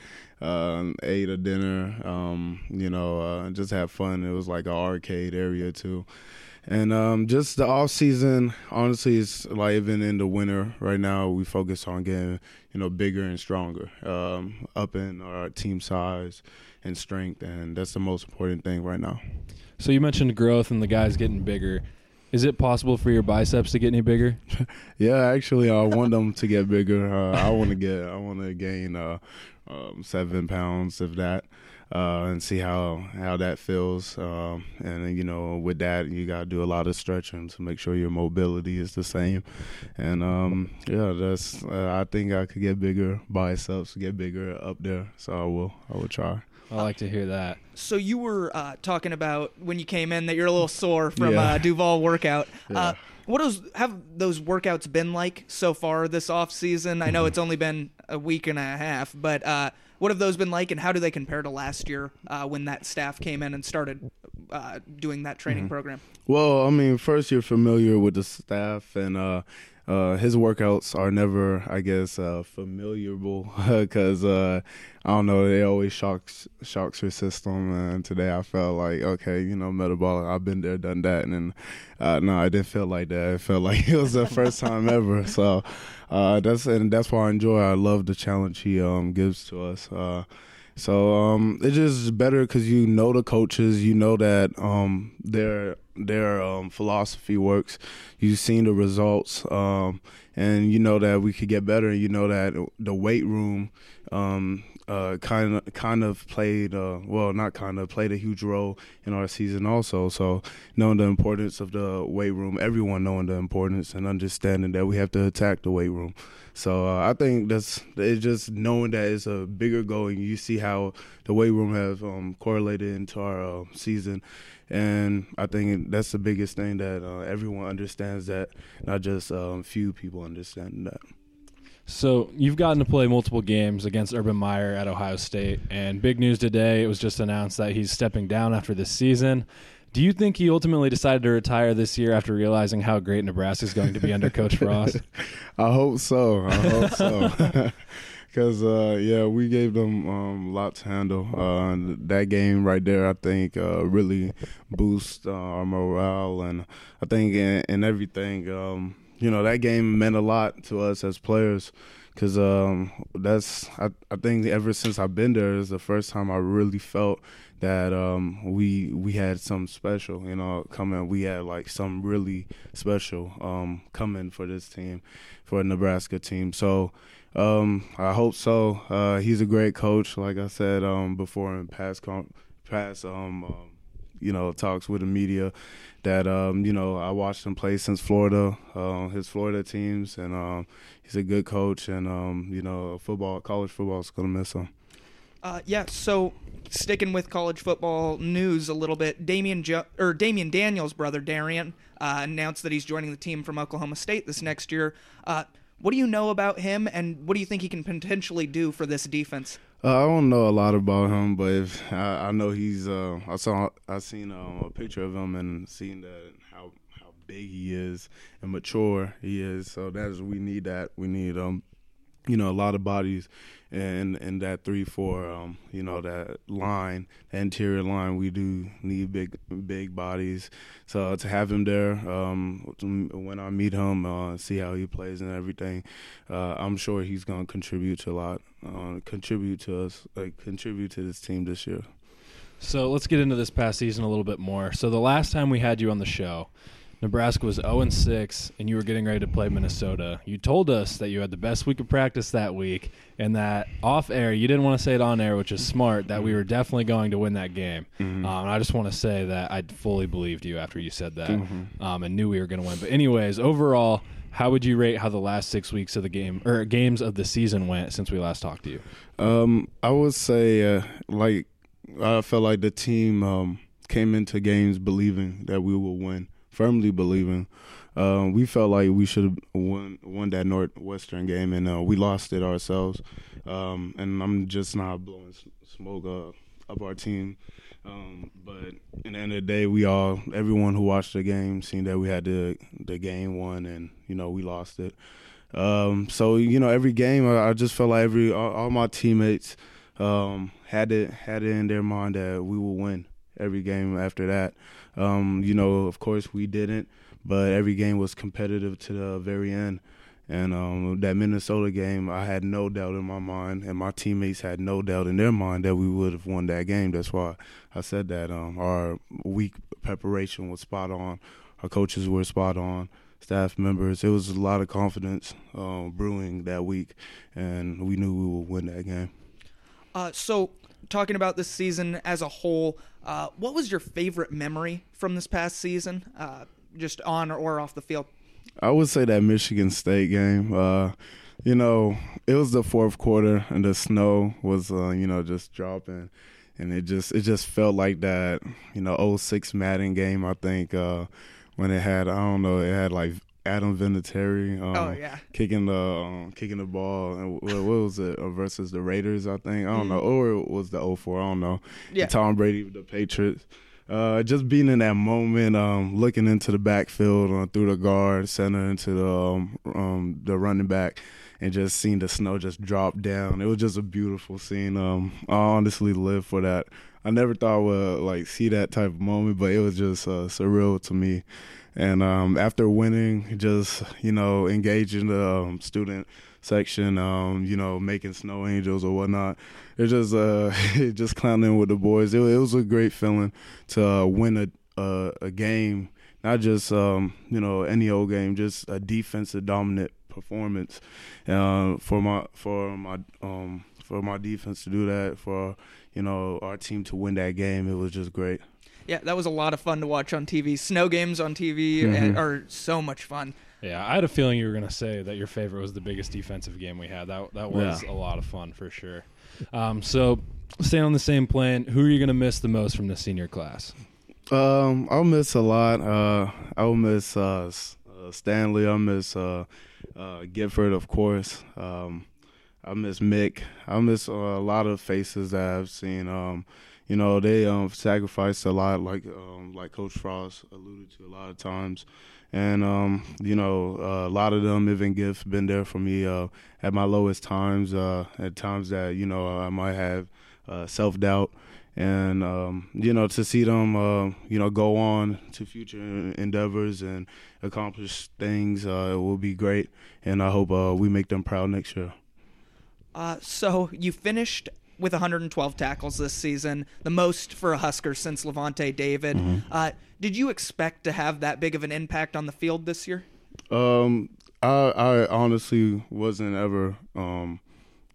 uh, ate a dinner. Um, you know, uh, just had fun. It was like an arcade area too. And um, just the off season, honestly, it's like even in the winter right now, we focus on getting you know bigger and stronger, um, up in our team size and strength, and that's the most important thing right now. So, you mentioned growth and the guys getting bigger. Is it possible for your biceps to get any bigger? Yeah, actually, I want them to get bigger. Uh, I want to get, I want to gain uh, um, seven pounds of that, uh, and see how how that feels. Um, and you know, with that, you got to do a lot of stretching to make sure your mobility is the same. And um, yeah, that's. Uh, I think I could get bigger biceps, get bigger up there. So I will. I will try. I like to hear that. So you were uh, talking about when you came in that you're a little sore from Yeah. uh, Duval workout. Uh, Yeah. what has have those workouts been like so far this off season? I know Mm-hmm. it's only been a week and a half, but uh, what have those been like, and how do they compare to last year uh, when that staff came in and started uh, doing that training Mm-hmm. program? Well, I mean, first you're familiar with the staff, and uh, his workouts are never, I guess, uh, familiarable because uh, I don't know. They always shocks shocks your system. And today I felt like, okay, you know, metabolic. I've been there, done that, and uh, no, I didn't feel like that. It felt like it was the first time ever. So uh, that's and that's why I enjoy. I love the challenge he um, gives to us. Uh, so um, it's just better because you know the coaches, you know that um, their their um, philosophy works. You've seen the results, um, and you know that we could get better. And you know that the weight room um, uh, kind of kind of played uh, well, not kind of played a huge role in our season also. So knowing the importance of the weight room, everyone knowing the importance and understanding that we have to attack the weight room. So uh, I think that's it's just knowing that it's a bigger goal, and you see how the weight room have um, correlated into our uh, season, and I think that's the biggest thing that uh, everyone understands that, not just um, few people understand that. So you've gotten to play multiple games against Urban Meyer at Ohio State, and big news today. It was just announced that he's stepping down after this season. Do you think he ultimately decided to retire this year after realizing how great Nebraska is going to be under Coach Frost? I hope so. I hope so. Because uh, yeah, we gave them um, a lot to handle. Uh, that game right there, I think, uh, really boosts uh, our morale, and I think in, in everything. Um, you know that game meant a lot to us as players because um, that's I, I think ever since I've been there is the first time I really felt that um, we we had something special, you know, coming. We had like some really special um, coming for this team, for a Nebraska team. So um, I hope so. Uh, he's a great coach, like I said um, before in past com- past um, um, you know talks with the media that um, you know I watched him play since Florida, uh, his Florida teams, and um, he's a good coach. And um, you know, football, college football is gonna miss him. Uh, yeah. So sticking with college football news a little bit, Damion jo- or Damion Daniels' brother Darrion uh, announced that he's joining the team from Oklahoma State this next year. Uh, what do you know about him, and what do you think he can potentially do for this defense? Uh, I don't know a lot about him, but if, I, I, know he's. Uh, I saw. I seen um, a picture of him and seen that how how big he is and mature he is. So that's we need that. We need um, you know, a lot of bodies and in that three four um, you know that line the interior line we do need big big bodies. So to have him there um, when I meet him uh, see how he plays and everything uh, I'm sure he's to contribute to a lot uh, contribute to us like contribute to this team this year. So let's get into this past season a little bit more. So the last time we had you on the show Nebraska was 0 and 6, and you were getting ready to play Minnesota. You told us that you had the best week of practice that week, and that off air, you didn't want to say it on air, which is smart, that we were definitely going to win that game. Mm-hmm. Um, I just want to say that I fully believed you after you said that mm-hmm. um, and knew we were going to win. But, anyways, overall, how would you rate how the last six weeks of the game or games of the season went since we last talked to you? Um, I would say, uh, like, I felt like the team um, came into games believing that we will win firmly believing. Uh, we felt like we should have won won that Northwestern game, and uh, we lost it ourselves. Um, and I'm just not blowing smoke up our team. Um, but in the end of the day, we all, everyone who watched the game, seen that we had the the game won, and you know we lost it. Um, so you know, every game, I, I, just felt like every all, all my teammates um, had it had it in their mind that we will win every game after that. Um, you know, of course we didn't, but every game was competitive to the very end. And um, that Minnesota game, I had no doubt in my mind, and my teammates had no doubt in their mind that we would have won that game. That's why I said that. Um, our week preparation was spot on. Our coaches were spot on. Staff members, it was a lot of confidence uh, brewing that week, and we knew we would win that game. Uh, so, talking about this season as a whole, uh, what was your favorite memory from this past season, uh, just on or off the field? I would say that Michigan State game. Uh, you know, it was the fourth quarter, and the snow was, uh, you know, just dropping, and it just it just felt like that, you know, 06 Madden game. I think uh, when it had, I don't know, it had like Adam Vinatieri. Um, oh yeah, kicking the um, kicking the ball. And what, what, was it uh, versus the Raiders? I think I don't mm. know, or it was the 04, I don't know. Yeah, Tom Brady, with the Patriots. uh, just being in that moment, um, looking into the backfield uh, through the guard, center into the um, um, the running back, and just seeing the snow just drop down. It was just a beautiful scene. Um, I honestly live for that. I never thought I would like see that type of moment, but it was just uh, surreal to me. And um, after winning, just you know, engaging the um, student section, um, you know, making snow angels or whatnot. It just uh, just clowning with the boys. It, it was a great feeling to uh, win a, a, a game, not just um, you know any old game, just a defensive dominant performance uh, for my for my um, for my defense to do that for you know our team to win that game. It was just great. Yeah, that was a lot of fun to watch on TV. Snow games on TV Mhm. are so much fun. Yeah, I had a feeling you were going to say that your favorite was the biggest defensive game we had. That that was Yeah. a lot of fun for sure. Um, so, staying on the same plane, who are you going to miss the most from the senior class? Um, I'll miss a lot. Uh, I'll miss uh, uh, Stanley. I'll miss uh, uh, Gifford, of course. Um, I miss Mick. I miss uh, a lot of faces that I've seen. Um, you know, they um, sacrificed a lot, like um, like Coach Frost alluded to a lot of times. And um, you know, uh, a lot of them, even Gift, been there for me uh, at my lowest times. Uh, at times that you know I might have uh, self doubt and um, you know to see them uh, you know go on to future endeavors and accomplish things uh, it will be great and i hope we make them proud next year so you finished with 112 tackles this season, the most for a Husker since Lavonte David. Uh, did you expect to have that big of an impact on the field this year? um, I, I honestly wasn't ever um,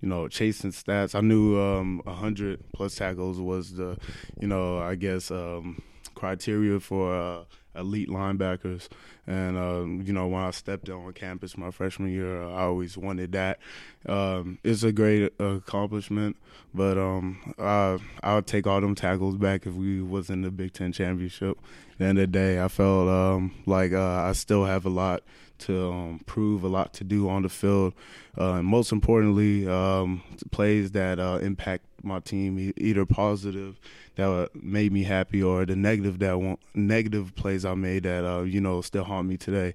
you know chasing stats i knew um, 100 plus tackles was the you know i guess um, criteria for uh, elite linebackers. And um, you know when i stepped on campus my freshman year i always wanted that. Um, it's a great accomplishment but um, I, i'll take all them tackles back if we was in the big ten championship. At the end of the day i felt um, like uh, i still have a lot to um, prove, a lot to do on the field, uh, and most importantly, um, plays that uh, impact my team, either positive that made me happy or the negative that negative plays I made that uh, you know still haunt me today.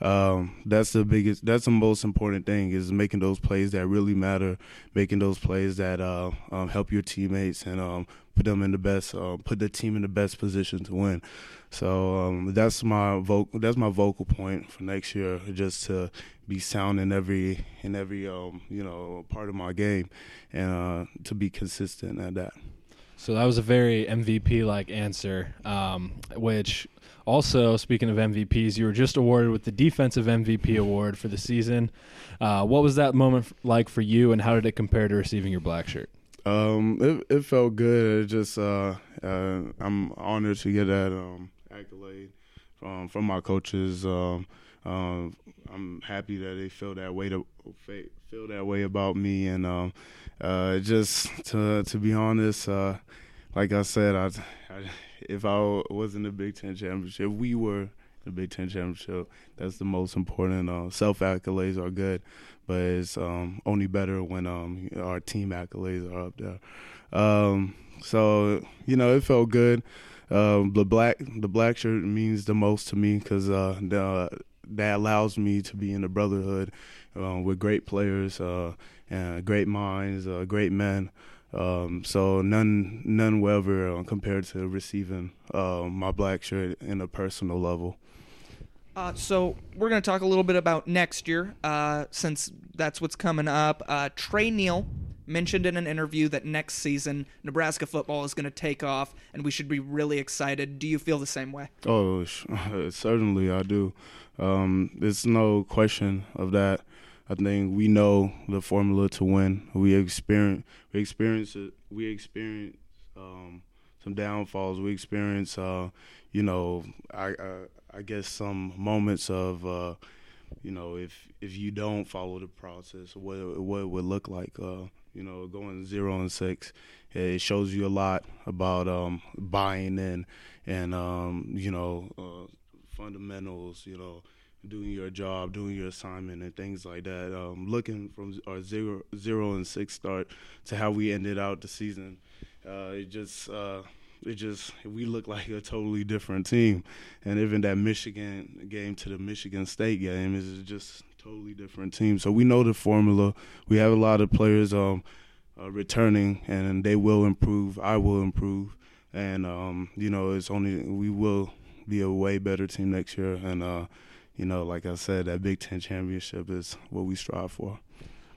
Um, that's the biggest, that's the most important thing is making those plays that really matter, making those plays that uh, um, help your teammates and um, put them in the best, uh, put the team in the best position to win. So um, that's my vocal. That's my vocal point for next year, just to be sound in every in every um, you know part of my game, and uh, to be consistent at that. So that was a very MVP like answer, um, which also, speaking of MVPs, you were just awarded with the Defensive MVP award for the season. Uh, what was that moment like for you, and how did it compare to receiving your black shirt? Um, it, it felt good. It just uh, uh, I'm honored to get that um, accolade from from my coaches. Um, um, I'm happy that they feel that way to feel that way about me, and um, uh, just to to be honest, uh, like I said, I, I if I was in the Big Ten championship, we were the Big Ten championship. That's the most important. Uh, Self accolades are good, but it's um, only better when um, our team accolades are up there. Um, so you know, it felt good. Um, the black the black shirt means the most to me because uh, the, that allows me to be in the brotherhood uh, with great players uh, and great minds, uh, great men. Um, so none none will ever uh, compared to receiving my black shirt in a personal level. Uh, so we're going to talk a little bit about next year, uh, since that's what's coming up. Uh, Tre Neal mentioned in an interview that next season Nebraska football is going to take off, and we should be really excited. Do you feel the same way? Oh, certainly I do. Um, there's no question of that. I think we know the formula to win. We experience, we experience. We experience um, some downfalls. We experience, uh, you know, I, I I guess some moments of, uh, you know, if if you don't follow the process, what what it would look like. Uh, you know, going zero and six, it shows you a lot about um, buying in and um, you know uh, fundamentals. You know, doing your job, doing your assignment, and things like that. Um, looking from our zero zero and six start to how we ended out the season, uh, it just uh, it just we look like a totally different team, and even that Michigan game to the Michigan State game is just totally different team. So we know the formula. We have a lot of players um, uh, returning, and they will improve. I will improve, and um, you know it's only we will be a way better team next year. And uh, you know, like I said, that Big Ten championship is what we strive for.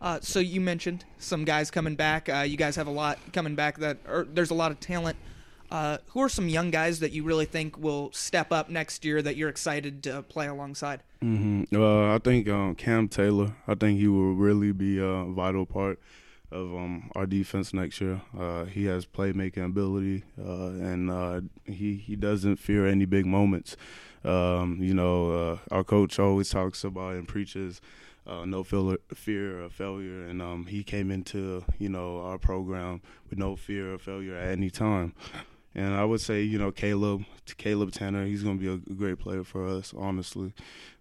Uh, so you mentioned some guys coming back. Uh, you guys have a lot coming back. That there's a lot of talent. Uh, who are some young guys that you really think will step up next year that you're excited to play alongside? Mm-hmm. Uh, I think um, Cam Taylor. I think he will really be a vital part of um, our defense next year. Uh, he has playmaking ability, uh, and uh, he he doesn't fear any big moments. Um, you know, our coach always talks about and preaches uh, no fear of failure, and um, he came into you know our program with no fear of failure at any time. And I would say, you know, Caleb, Caleb Tannor, he's going to be a great player for us, honestly.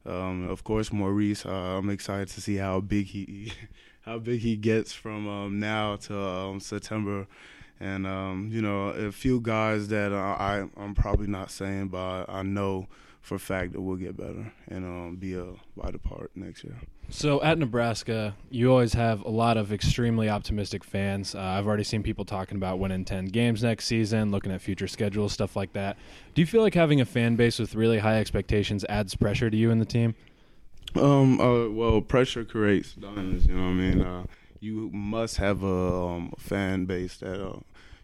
Um, of course, Maurice, uh, I'm excited to see how big he how big he gets from um, now to um, September. And um, you know, a few guys that I I'm probably not saying, but I know for a fact that we'll get better and um, be a vital part next year. So at Nebraska, you always have a lot of extremely optimistic fans. Uh, I've already seen people talking about winning 10 games next season, looking at future schedules, stuff like that. Do you feel like having a fan base with really high expectations adds pressure to you and the team? Um. Uh, well, pressure creates diamonds. You know what I mean. Uh, you must have a um, fan base that uh,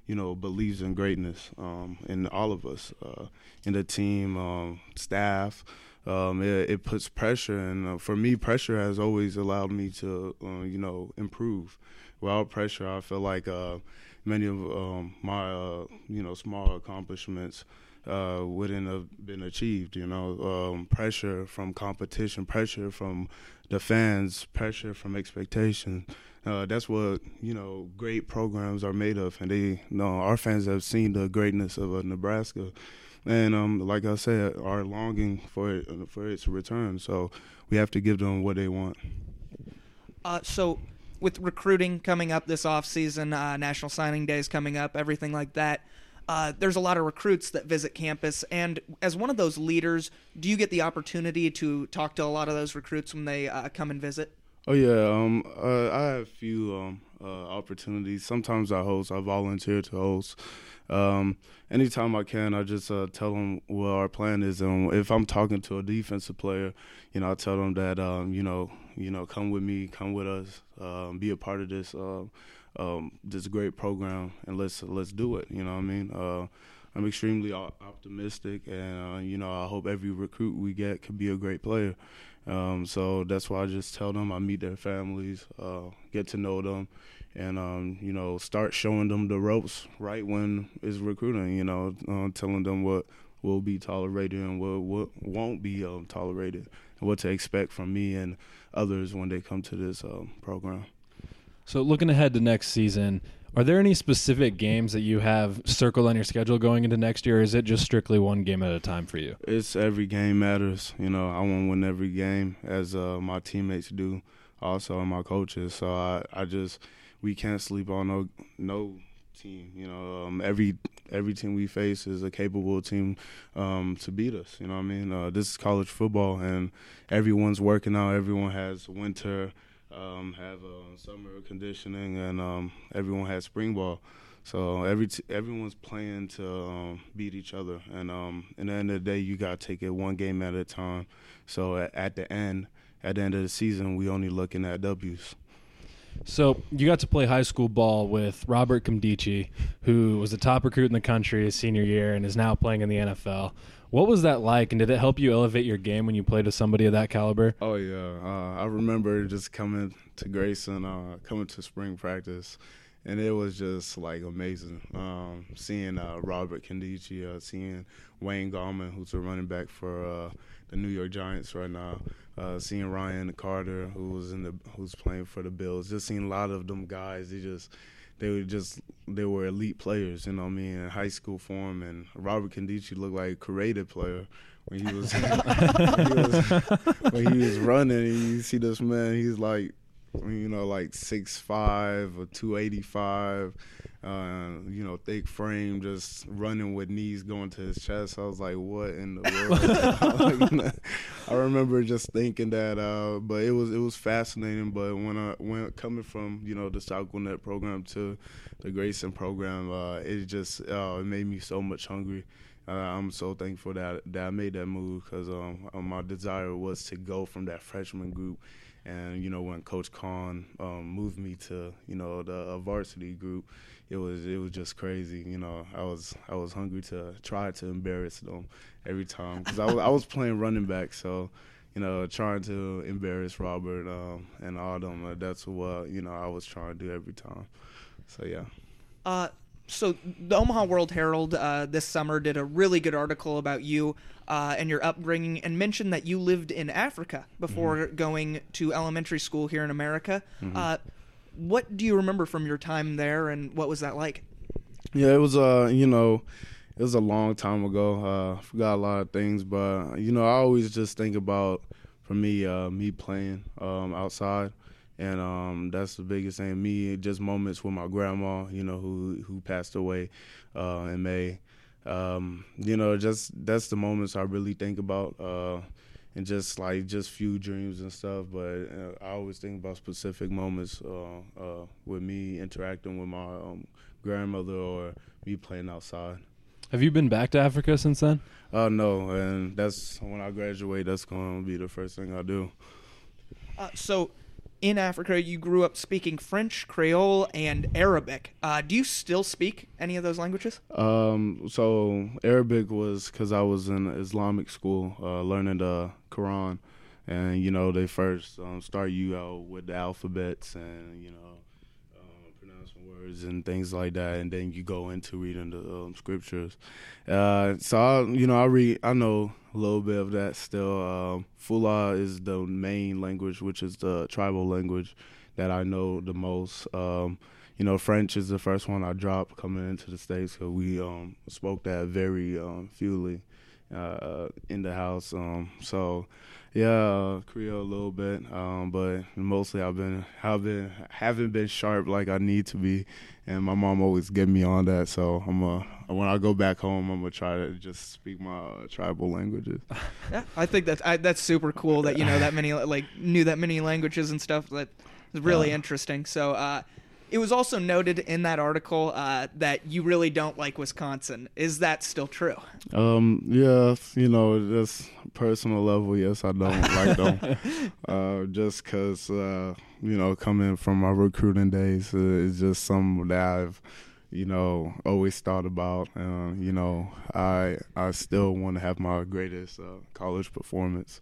you know believes in greatness um, in all of us, uh, in the team, um, staff. Um, it, it, puts pressure, and uh, for me, pressure has always allowed me to, uh, you know, improve. Without pressure, I feel like uh, many of um, my, uh, you know, small accomplishments uh, wouldn't have been achieved. You know, um, pressure from competition, pressure from the fans, pressure from expectation. Uh, that's what you know. Great programs are made of, and they, you know, our fans have seen the greatness of uh, Nebraska, and um, like I said, are longing for it for its return. So we have to give them what they want. Uh, so with recruiting coming up this off season, uh, National Signing Days coming up, everything like that uh, there's a lot of recruits that visit campus. And as one of those leaders, do you get the opportunity to talk to a lot of those recruits when they uh, come and visit? Oh yeah, um, uh, I have a few um, uh, opportunities. Sometimes I host. I volunteer to host. Um, anytime I can, I just uh, tell them what our plan is. And if I'm talking to a defensive player, you know, I tell them that um, you know, you know, come with me, come with us, um, be a part of this um, um, this great program, and let's let's do it. You know what I mean? Uh, I'm extremely optimistic, and uh, you know I hope every recruit we get could be a great player. Um, so that's why I just tell them I meet their families, uh, get to know them, and um, you know start showing them the ropes right when it's recruiting. You know, uh, telling them what will be tolerated and what, what won't be um, tolerated, and what to expect from me and others when they come to this um, program. So looking ahead to next season, are there any specific games that you have circled on your schedule going into next year, or is it just strictly one game at a time for you? It's every game matters. You know, I want to win every game, as uh, my teammates do, also and my coaches. So I, I just we can't sleep on no no team. You know, um, every every team we face is a capable team um, to beat us. You know what I mean? Uh, this is college football, and everyone's working out. Everyone has winter um, have summer conditioning, and um, everyone has spring ball. So every t- everyone's playing to um, beat each other, and um, at the end of the day, you got to take it one game at a time. So at, at, the end, at the end of the season, we only looking at W's. So you got to play high school ball with Robert Nkemdiche, who was the top recruit in the country his senior year and is now playing in the NFL. What was that like, and did it help you elevate your game when you played with somebody of that caliber? Oh yeah, uh, I remember just coming to Grayson, uh, coming to spring practice, and it was just like amazing. Um, seeing uh, Robert Nkemdiche, uh, seeing Wayne Gallman, who's a running back for uh, the New York Giants right now, uh, seeing Ryan Carter, who was in the who's playing for the Bills, just seeing a lot of them guys. They just they were just they were elite players, you know what I mean, in high school form. And Robert Nkemdiche looked like a creative player when he was, when, he was when he was running. You see this man, he's like you know, like six five or two eighty five. Uh, you know, thick frame, just running with knees going to his chest. I was like, "What in the world?" I remember just thinking that, uh, but it was it was fascinating. But when I went coming from you know the South Gwinnett program to the Grayson program, uh, it just uh, it made me so much hungry. Uh, I'm so thankful that that I made that move because um, my desire was to go from that freshman group and you know when Coach Conn um, moved me to you know the varsity group, it was it was just crazy. You know I was I was hungry to try to embarrass them every time because I was I was playing running back, so you know trying to embarrass Robert um, and all them. Uh, that's what you know I was trying to do every time. So yeah. Uh, so the Omaha World Herald uh, this summer did a really good article about you uh, and your upbringing, and mentioned that you lived in Africa before mm-hmm. going to elementary school here in America. Mm-hmm. Uh, what do you remember from your time there, and what was that like? Yeah, it was. Uh, you know, it was a long time ago. Uh, forgot a lot of things, but you know, I always just think about for me, uh, me playing um, outside and um, that's the biggest thing. Me, just moments with my grandma, you know, who who passed away uh, in May. Um, you know, just that's the moments I really think about, uh, and just like just few dreams and stuff. But uh, I always think about specific moments uh, uh, with me interacting with my um, grandmother or me playing outside. Have you been back to Africa since then? Uh, no, and that's when I graduate. That's going to be the first thing I do. Uh, so in Africa, you grew up speaking French, Creole, and Arabic. Uh, do you still speak any of those languages? Um, so Arabic was because I was in Islamic school uh, learning the Quran, and you know they first um, start you out with the alphabets and you know um, pronouncing words and things like that, and then you go into reading the um, scriptures. Uh, so I, you know, I read, I know a little bit of that still. Um, Fula is the main language, which is the tribal language that I know the most. Um, you know, French is the first one I dropped coming into the states because we um, spoke that very um, fewly uh, in the house. Um, so yeah, uh, Creole a little bit, um, but mostly I've been have been haven't been sharp like I need to be, and my mom always get me on that. So I'm uh, when I go back home, I'm gonna try to just speak my uh, tribal languages. Yeah, I think that's I, that's super cool that you know that many like knew that many languages and stuff. That is really yeah. interesting. So uh, it was also noted in that article uh, that you really don't like Wisconsin. Is that still true? Um, yes, you know, just personal level, yes, I don't like them. Uh, just because, uh, you know, coming from my recruiting days, uh, it's just something that I've, you know, always thought about. Uh, you know, I I still want to have my greatest uh, college performance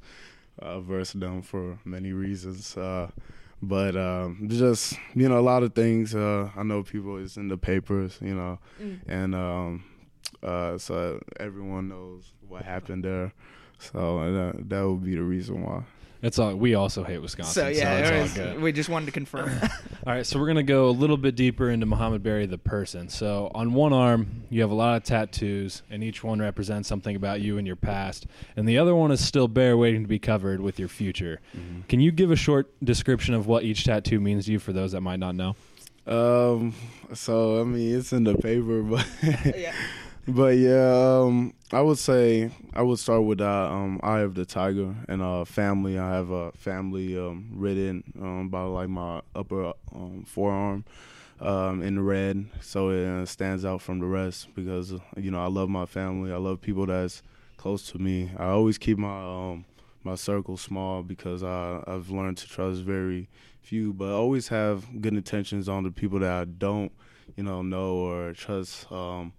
versus them for many reasons. But um, just you know, a lot of things. Uh, I know people is in the papers, you know, mm. and um, uh, so everyone knows what happened there. So uh, that would be the reason why. It's all. We also hate Wisconsin. So yeah, so we just wanted to confirm. all right, so we're gonna go a little bit deeper into Mohamed Barry, the person. So on one arm, you have a lot of tattoos, and each one represents something about you and your past, and the other one is still bare, waiting to be covered with your future. Mm-hmm. Can you give a short description of what each tattoo means to you for those that might not know? Um. So I mean, it's in the paper, but yeah. But yeah, um, I would say I would start with uh, um, Eye of the Tiger and uh, family. I have a family um, written um, by like my upper um, forearm um, in red, so it uh, stands out from the rest because you know I love my family. I love people that's close to me. I always keep my um, my circle small because I, I've learned to trust very few, but I always have good intentions on the people that I don't, you know, know or trust. Um,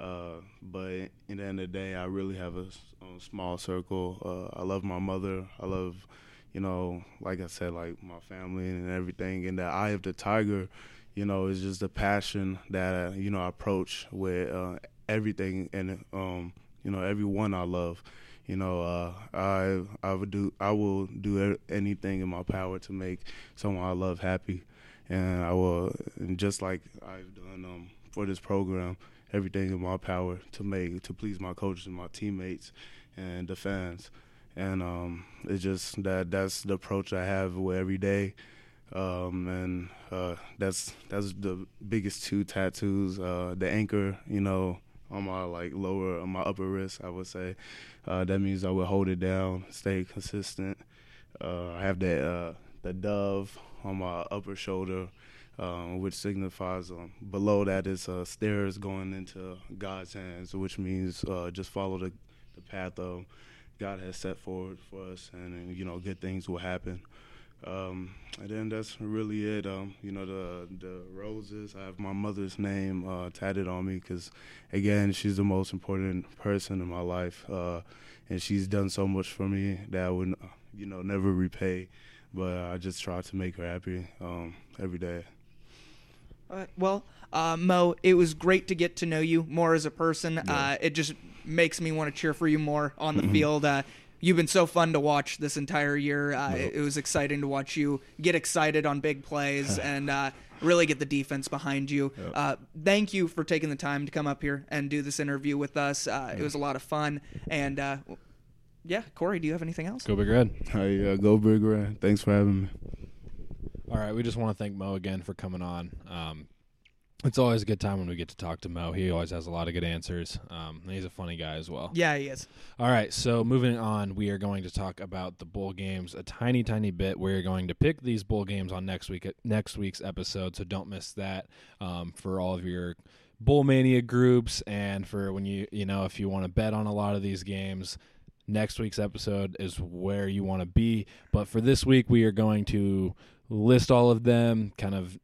uh, but in the end of the day, I really have a, a small circle. Uh, I love my mother. I love, you know, like I said, like my family and everything. And the eye of the tiger, you know, is just the passion that uh, you know I approach with uh, everything and um, you know everyone I love. You know, uh, I I would do I will do anything in my power to make someone I love happy, and I will and just like I've done um, for this program everything in my power to make to please my coaches and my teammates and the fans. And um, it's just that that's the approach I have with every day. Um, and uh, that's that's the biggest two tattoos. Uh, the anchor, you know, on my like lower on my upper wrist, I would say. Uh, that means I would hold it down, stay consistent. Uh, I have that uh, the dove on my upper shoulder, um, which signifies um, below that is uh, stairs going into God's hands, which means uh, just follow the, the path of God has set forward for us, and, and you know good things will happen. Um, and then that's really it. Um, you know, the the roses. I have my mother's name uh, tatted on me because, again, she's the most important person in my life, uh, and she's done so much for me that I would, you know, never repay. But I just try to make her happy um, every day. Uh, well, uh, Mo, it was great to get to know you more as a person. Uh, it just makes me want to cheer for you more on the field. Uh, you've been so fun to watch this entire year. Uh, it, it was exciting to watch you get excited on big plays and uh, really get the defense behind you. Uh, thank you for taking the time to come up here and do this interview with us. Uh, it was a lot of fun. And uh, yeah, Corey, do you have anything else? Go Big Red. Hey, uh, go big red. Thanks for having me. All right, we just want to thank Mo again for coming on. Um, it's always a good time when we get to talk to Mo. He always has a lot of good answers. Um, and he's a funny guy as well. Yeah, he is. All right, so moving on, we are going to talk about the bowl games a tiny, tiny bit. We're going to pick these bowl games on next week next week's episode, so don't miss that. Um, for all of your bowl mania groups, and for when you you know if you want to bet on a lot of these games, next week's episode is where you want to be. But for this week, we are going to list all of them, kind of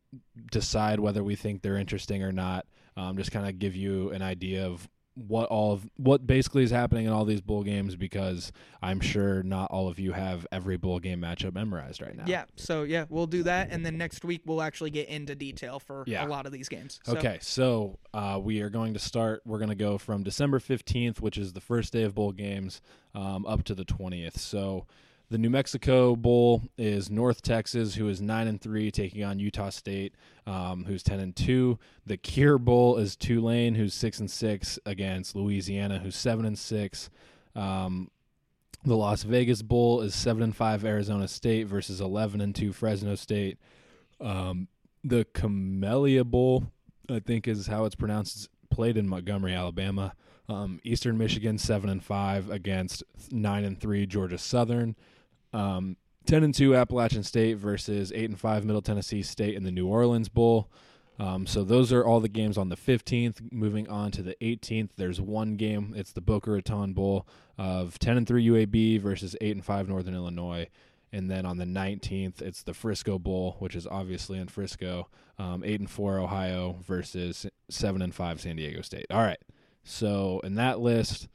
decide whether we think they're interesting or not. Um, just kind of give you an idea of what all of what basically is happening in all these bowl games because I'm sure not all of you have every bowl game matchup memorized right now. Yeah, so yeah, we'll do that, and then next week we'll actually get into detail for Yeah. a lot of these games. So, Okay, so uh, we are going to start. We're going to go from December 15th, which is the first day of bowl games, um, up to the 20th. So the New Mexico Bowl is North Texas, who is nine and three, taking on Utah State, um, who's ten and two. The Cure Bowl is Tulane, who's six and six, against Louisiana, who's seven and six. Um, the Las Vegas Bowl is seven and five Arizona State versus eleven and two Fresno State. Um, the Camellia Bowl, I think is how it's pronounced, is played in Montgomery, Alabama. Um, Eastern Michigan seven and five against nine and three Georgia Southern. Um, ten and two Appalachian State versus eight and five Middle Tennessee State in the New Orleans Bowl. Um, so those are all the games on the 15th. Moving on to the 18th, there's one game. It's the Boca Raton Bowl of 10 and 3 UAB versus 8 and 5 Northern Illinois. And then on the 19th, it's the Frisco Bowl, which is obviously in Frisco. Um, 8 and 4 Ohio versus 7 and 5 San Diego State. All right. So in that list,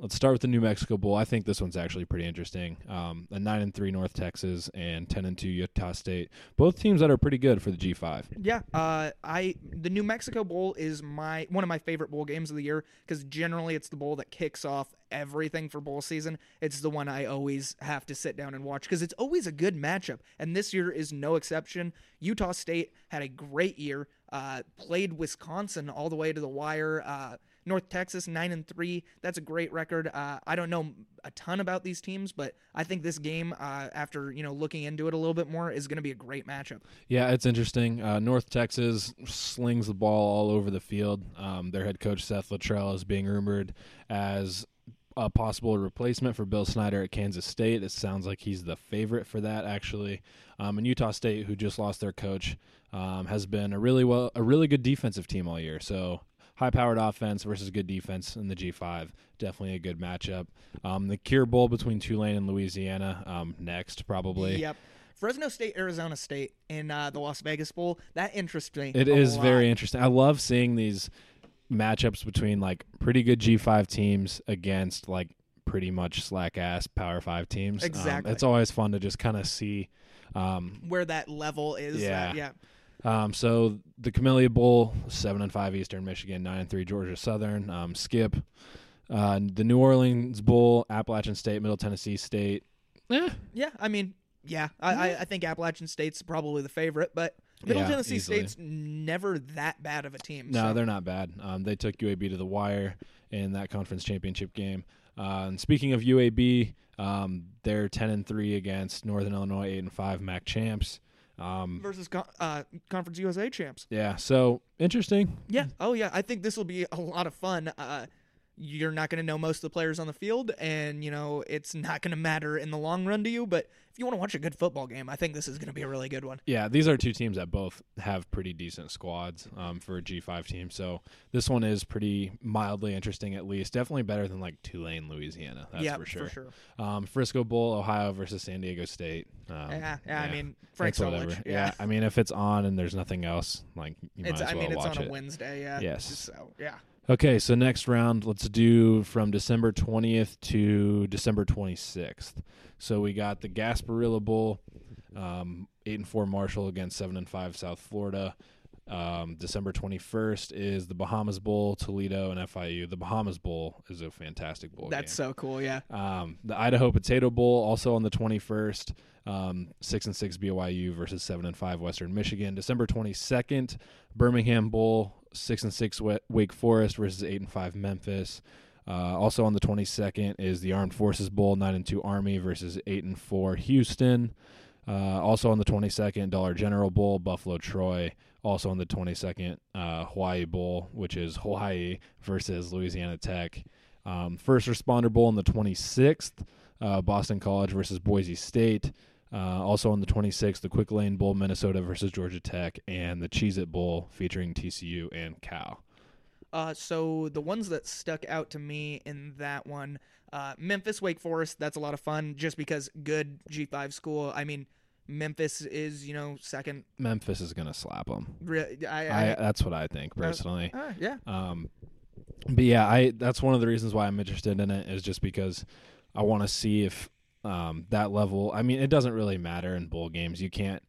let's start with the New Mexico Bowl. I think this one's actually pretty interesting. Um, a 9 and 3 North Texas and 10 and 2 Utah State. Both teams that are pretty good for the G5. Yeah, uh, I the New Mexico Bowl is my one of my favorite bowl games of the year because generally it's the bowl that kicks off everything for bowl season. It's the one I always have to sit down and watch because it's always a good matchup, and this year is no exception. Utah State had a great year, uh, played Wisconsin all the way to the wire. Uh, North Texas nine and three. That's a great record. Uh, I don't know a ton about these teams, but I think this game, uh, after you know looking into it a little bit more, is going to be a great matchup. Yeah, it's interesting. Uh, North Texas slings the ball all over the field. Um, their head coach Seth Littrell is being rumored as a possible replacement for Bill Snyder at Kansas State. It sounds like he's the favorite for that, actually. Um, and Utah State, who just lost their coach, um, has been a really well, a really good defensive team all year. So high-powered offense versus good defense in the G5, definitely a good matchup. Um, the Cure Bowl between Tulane and Louisiana um, next, probably. Yep. Fresno State, Arizona State in uh, the Las Vegas Bowl. That interests me. It is lot. very interesting. I love seeing these matchups between like pretty good G5 teams against like pretty much slack ass Power 5 teams. Um, Exactly. it's always fun to just kind of see um, where that level is. Yeah. that- yeah. Um, so the Camellia Bowl, seven and five Eastern Michigan, nine and three Georgia Southern. Um, skip uh, the New Orleans Bowl, Appalachian State, Middle Tennessee State. Eh, Yeah, I mean, yeah, I, I, I think Appalachian State's probably the favorite, but Middle Yeah, Tennessee easily. State's never that bad of a team. No, so- they're not bad. Um, they took UAB to the wire in that conference championship game. Uh, and speaking of UAB, um, they're ten and three against Northern Illinois, eight and five MAC champs. Um, versus co- uh, Conference USA champs. yeah, so interesting. Yeah. Oh yeah. I think this will be a lot of fun. Uh, you're not going to know most of the players on the field, and you know it's not going to matter in the long run to you. But if you want to watch a good football game, I think this is going to be a really good one. Yeah, these are two teams that both have pretty decent squads um, for a G5 team. So this one is pretty mildly interesting, at least. Definitely better than like Tulane, Louisiana. That's yeah, for sure. For sure. Um, Frisco Bowl, Ohio versus San Diego State. Um, yeah, yeah, I mean Frank. Solich. Yeah. Yeah. I mean if it's on and there's nothing else, like you might It's, as I well mean, it's watch on it. a Wednesday. Yeah. Yes. So yeah. Okay, so next round, let's do from December 20th to December 26th. So we got the Gasparilla Bowl, um, eight and four Marshall against seven and five South Florida. Um, December 21st is the Bahamas Bowl, Toledo and FIU. The Bahamas Bowl is a fantastic bowl. That's game. so cool. Yeah. Um, the Idaho Potato Bowl also on the 21st. Um, six and six BYU versus seven and five Western Michigan. December 22nd, Birmingham Bowl. Six and six Wake Forest versus eight and five Memphis. Uh, also on the 22nd is the Armed Forces Bowl. Nine and two Army versus eight and four Houston. Uh, also on the 22nd, Dollar General Bowl, Buffalo Troy. Also on the 22nd, uh, Hawaii Bowl, which is Hawaii versus Louisiana Tech. Um, First Responder Bowl on the 26th, uh, Boston College versus Boise State. Uh, also on the 26th, the Quick Lane Bowl, Minnesota versus Georgia Tech, and the Cheez It Bowl featuring TCU and Cal. Uh, so the ones that stuck out to me in that one, uh, Memphis, Wake Forest. That's a lot of fun, just because good G5 school. I mean, Memphis is you know second. Memphis is going to slap them. Re- I, I, I, that's what I think personally. uh, yeah. Um, but yeah, I that's one of the reasons why I'm interested in it is just because I want to see if um, that level. I mean, it doesn't really matter in bowl games. You can't.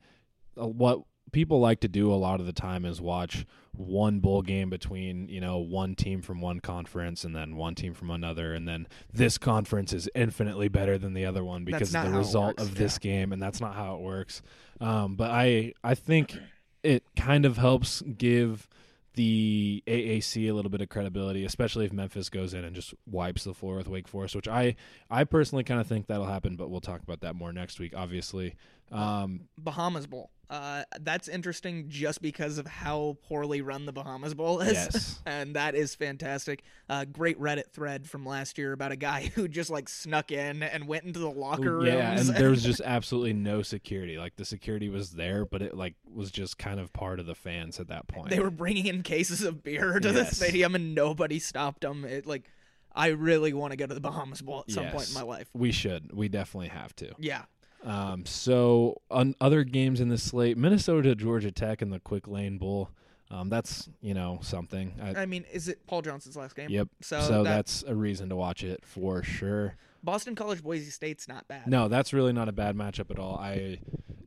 Uh, what people like to do a lot of the time is watch one bowl game between you know one team from one conference and then one team from another and then this conference is infinitely better than the other one because of the result of this game and that's not how it works um, but i i think it kind of helps give the AAC a little bit of credibility, especially if Memphis goes in and just wipes the floor with Wake Forest, which I I personally kind of think that'll happen, but we'll talk about that more next week, obviously. Um, Bahamas Bowl. Uh, that's interesting just because of how poorly run the Bahamas Bowl is. Yes. and that is fantastic. Uh, great Reddit thread from last year about a guy who just like snuck in and went into the locker rooms. yeah, and there was just absolutely no security. Like the security was there, but it like was just kind of part of the fans at that point. they were bringing in cases of beer to the stadium and nobody stopped them. It like I really want to go to the Bahamas Bowl at some point in my life. We should. We definitely have to. Yeah. Um, so on other games in the slate, Minnesota, Georgia Tech, and the Quick Lane Bowl. Um, that's you know something. I, I mean, is it Paul Johnson's last game? Yep. So, So, that- that's a reason to watch it for sure. Boston College Boise State's not bad. No, that's really not a bad matchup at all. I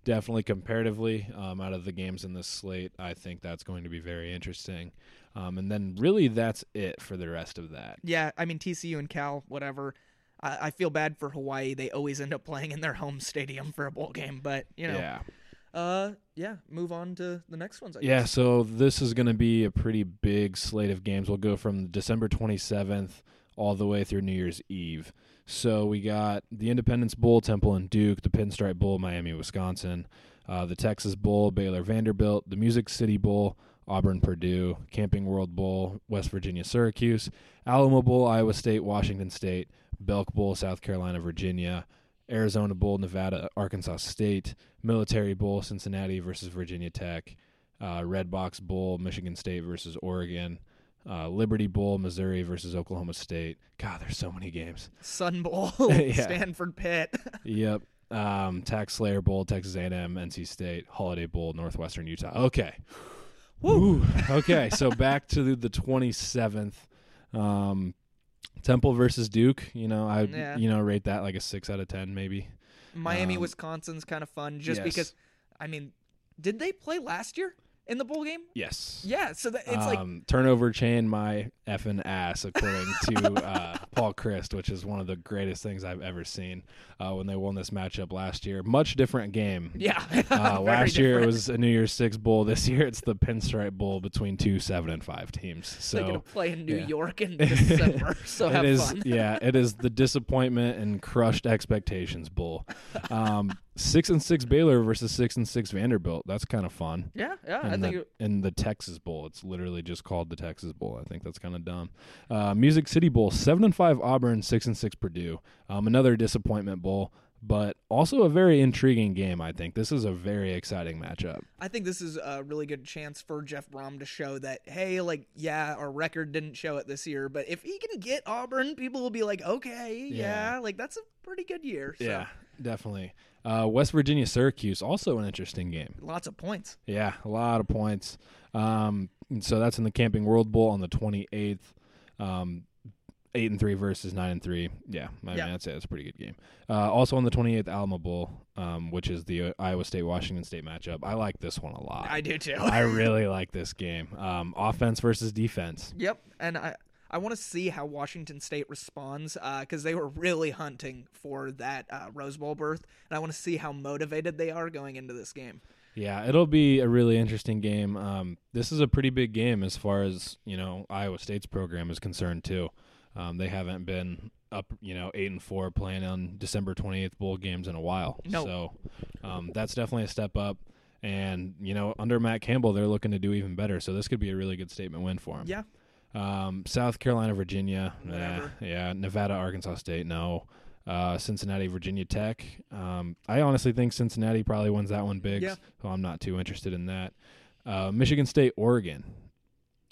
definitely comparatively um, out of the games in this slate, I think that's going to be very interesting. Um, and then really that's it for the rest of that. Yeah, I mean TCU and Cal, whatever. I, I feel bad for Hawaii. They always end up playing in their home stadium for a bowl game, but you know, Yeah. uh, yeah. Move on to the next ones. I Yeah, guess. so this is going to be a pretty big slate of games. We'll go from December 27th all the way through New Year's Eve. So we got the Independence Bowl, Temple and Duke, the Pinstripe Bowl, Miami, Wisconsin, uh, the Texas Bowl, Baylor, Vanderbilt, the Music City Bowl, Auburn, Purdue, Camping World Bowl, West Virginia, Syracuse, Alamo Bowl, Iowa State, Washington State, Belk Bowl, South Carolina, Virginia, Arizona Bowl, Nevada, Arkansas State, Military Bowl, Cincinnati versus Virginia Tech, uh, Redbox Bowl, Michigan State versus Oregon, uh, Liberty Bowl, Missouri versus Oklahoma State. God, there's so many games. Sun Bowl, Yeah. Stanford Pitt. Yep. Um, TaxSlayer Bowl, Texas A&M, NC State, Holiday Bowl, Northwestern Utah. Okay. Woo. okay, so back to the, the 27th. Um, Temple versus Duke. You know, I Yeah. you know rate that like a six out of ten, maybe. Miami, Um, Wisconsin's kind of fun, just yes. because. I mean, did they play last year in the bowl game? Yes. Yeah, so that, it's like um, turnover chain my effing ass, according to uh, Paul Chryst, which is one of the greatest things I've ever seen. Uh, when they won this matchup last year, much different game. yeah. Uh, last year it was a New Year's Six bowl. This year it's the Pinstripe Bowl between two seven and five teams. So They're gonna play in New yeah. York in December, so have it is fun. yeah, it is the disappointment and crushed expectations bowl. Um, six and six Baylor versus six and six Vanderbilt. That's kind of fun. Yeah, yeah. I And think the, it- in the Texas Bowl, it's literally just called the Texas Bowl. I think that's kind of dumb. Uh, Music City Bowl, seven and five Auburn, six and six Purdue. Um, another disappointment bowl, but also a very intriguing game. I think this is a very exciting matchup. I think this is a really good chance for Jeff Brohm to show that, hey, like, yeah, our record didn't show it this year, but if he can get Auburn, people will be like, okay, yeah, Yeah. like that's a pretty good year. So, Yeah, definitely. Uh, West Virginia Syracuse, also an interesting game. lots of points. Yeah, a lot of points. Um, so that's in the Camping World Bowl on the 28th. Um, eight and three versus nine and three. Yeah, I Yeah. mean that's it. It's a pretty good game. Uh, also on the 28th Alamo Bowl, um, which is the uh, Iowa State Washington State matchup. I like this one a lot. I do too. I really like this game. Um, offense versus defense. Yep, and I I want to see how Washington State responds because they were really hunting for that uh, Rose Bowl berth, and I want to see how motivated they are going into this game. Yeah, it'll be a really interesting game. Um, this is a pretty big game as far as you know Iowa State's program is concerned too. Um, they haven't been up, you know, eight and four playing on December twenty eighth bowl games in a while. No. So um, that's definitely a step up. And you know, under Matt Campbell, they're looking to do even better. So this could be a really good statement win for them. Yeah, Um, South Carolina, Virginia, yeah, Nevada, Arkansas State, no. Uh, Cincinnati, Virginia Tech. Um, I honestly think Cincinnati probably wins that one big. Yeah. So I'm not too interested in that. Uh, Michigan State, Oregon.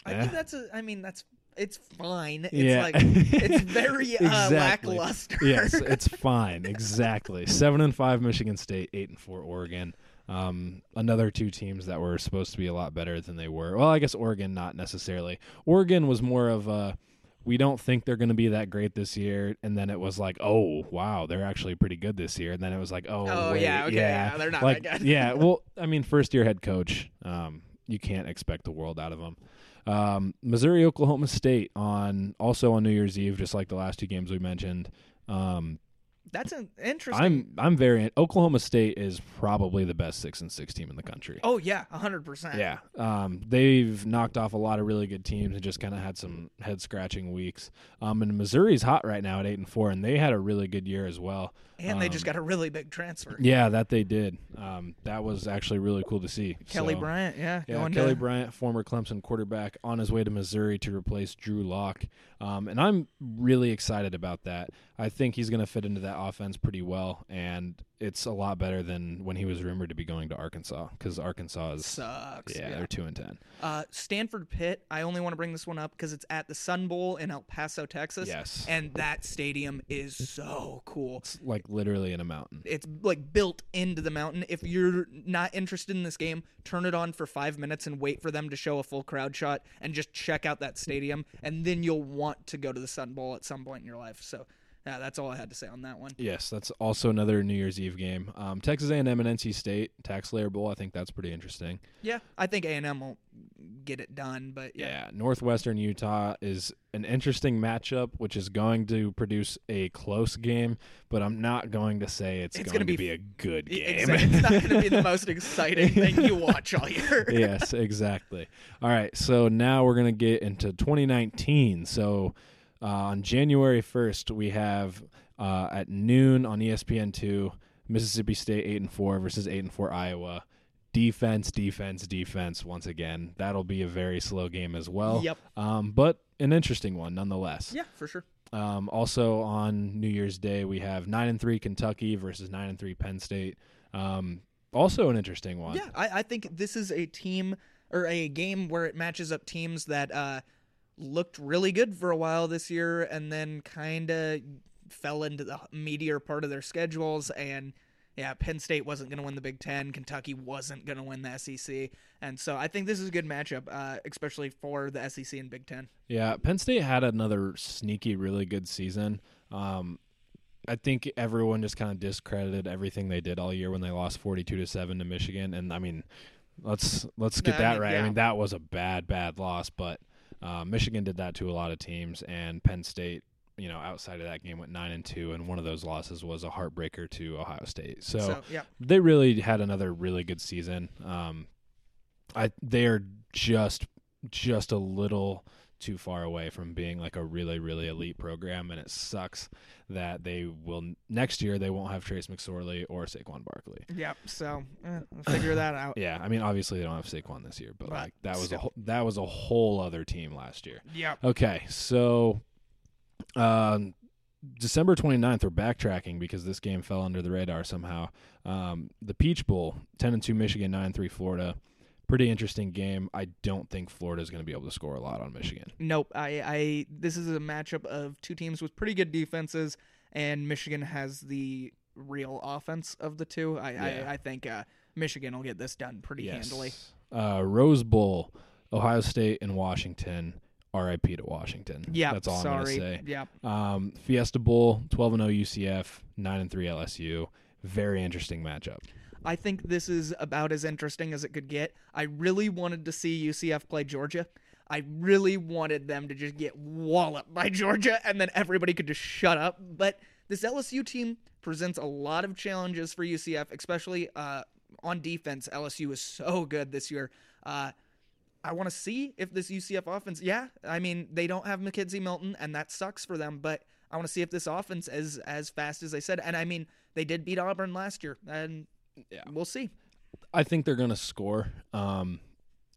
I Eh. think that's a. I mean, that's it's fine. It's yeah, like it's very uh, Exactly. lackluster. yes, it's fine. Exactly. Seven and five, Michigan State. Eight and four, Oregon. Um, another two teams that were supposed to be a lot better than they were. Well, I guess Oregon not necessarily. Oregon was more of a we don't think they're going to be that great this year, and then it was like, oh wow, they're actually pretty good this year, and then it was like, oh, Oh, wait, yeah, okay, yeah, they're not like, that good. yeah, well, I mean, first year head coach, um, you can't expect the world out of them. Um, Missouri, Oklahoma State on also on New Year's Eve, just like the last two games we mentioned. Um, That's an interesting. I'm I'm very Oklahoma State is probably the best six and six team in the country. oh yeah, hundred percent. Yeah, um, they've knocked off a lot of really good teams and just kind of had some head scratching weeks. Um, and Missouri's hot right now at eight and four, and they had a really good year as well. and they just Um, got a really big transfer. Yeah, that they did. Um, that was actually really cool to see. Kelly So- Bryant, yeah, yeah, going Kelly to, Bryant, former Clemson quarterback, on his way to Missouri to replace Drew Lock, um, and I'm really excited about that. I think he's going to fit into that offense pretty well, and it's a lot better than when he was rumored to be going to Arkansas because Arkansas is sucks. yeah, Yeah, they're two and ten. Uh, Stanford Pitt. I only want to bring this one up because it's at the Sun Bowl in El Paso, Texas. Yes, and that stadium is so cool. it's like literally in a mountain. It's like built into the mountain. If you're not interested in this game, turn it on for five minutes and wait for them to show a full crowd shot and just check out that stadium, and then you'll want to go to the Sun Bowl at some point in your life. So, yeah, that's all I had to say on that one. Yes, that's also another New Year's Eve game. Um, Texas A&M and NC State TaxSlayer Bowl. I think that's pretty interesting. Yeah, I think A and M will get it done, but yeah, Yeah, Northwestern Utah is an interesting matchup, which is going to produce a close game, but I'm not going to say it's, It's going gonna be be a good game. exactly. it's not going to be the most exciting thing you watch all year. yes, exactly. All right, so now we're going to get into 2019. So uh, on January 1st, we have uh, at noon on ESPN2 Mississippi State 8 and 4 versus 8 and 4 Iowa. Defense, defense, defense. Once again, that'll be a very slow game as well. Yep. Um, but an interesting one nonetheless. Yeah, for sure. Um, also on New Year's Day, we have nine and three Kentucky versus nine and three Penn State. Um, also an interesting one. Yeah, I, I think this is a team or a game where it matches up teams that uh, looked really good for a while this year and then kind of fell into the meteor part of their schedules. And yeah, Penn State wasn't going to win the Big Ten. Kentucky wasn't going to win the SEC. And so I think this is a good matchup, uh, especially for the SEC and Big Ten. Yeah, Penn State had another sneaky, really good season. Um, I think everyone just kind of discredited everything they did all year when they lost forty-two to seven to Michigan, and I mean, let's let's get I that mean, right. I mean, that was a bad, bad loss, but uh, Michigan did that to a lot of teams, and Penn State, you know, outside of that game went nine and two, and one of those losses was a heartbreaker to Ohio State. So, So, yeah. they really had another really good season. Um, I they are just just a little too far away from being like a really really elite program, and it sucks that they will next year they won't have Trace McSorley or Saquon Barkley. Yep. So eh, we'll figure that out. Yeah, I mean obviously they don't have Saquon this year, but, But like that was a whole, that was a whole other team last year. Yep. Okay, so um, December 29th, we're backtracking because this game fell under the radar somehow. Um, the Peach Bowl, 10 and 2 Michigan, 9 and 3 Florida. Pretty interesting game. I don't think Florida is going to be able to score a lot on Michigan. Nope. I, I this is a matchup of two teams with pretty good defenses, and Michigan has the real offense of the two. I Yeah. I, I think uh, Michigan will get this done pretty handily. Uh, Rose Bowl, Ohio State and Washington. RIP to Washington. Yeah. that's all sorry. I'm going to say. Yeah. Um, Fiesta Bowl, 12 and 0 UCF, 9 and 3 LSU. Very interesting matchup. I think this is about as interesting as it could get. I really wanted to see UCF play Georgia. I really wanted them to just get walloped by Georgia and then everybody could just shut up. But this LSU team presents a lot of challenges for UCF, especially uh, on defense. LSU is so good this year. Uh, I want to see if this UCF offense, yeah, I mean, they don't have McKenzie Milton, and that sucks for them, but I want to see if this offense is as fast as they said. And I mean, they did beat Auburn last year, and Yeah. we'll see. I think they're going to score. Um,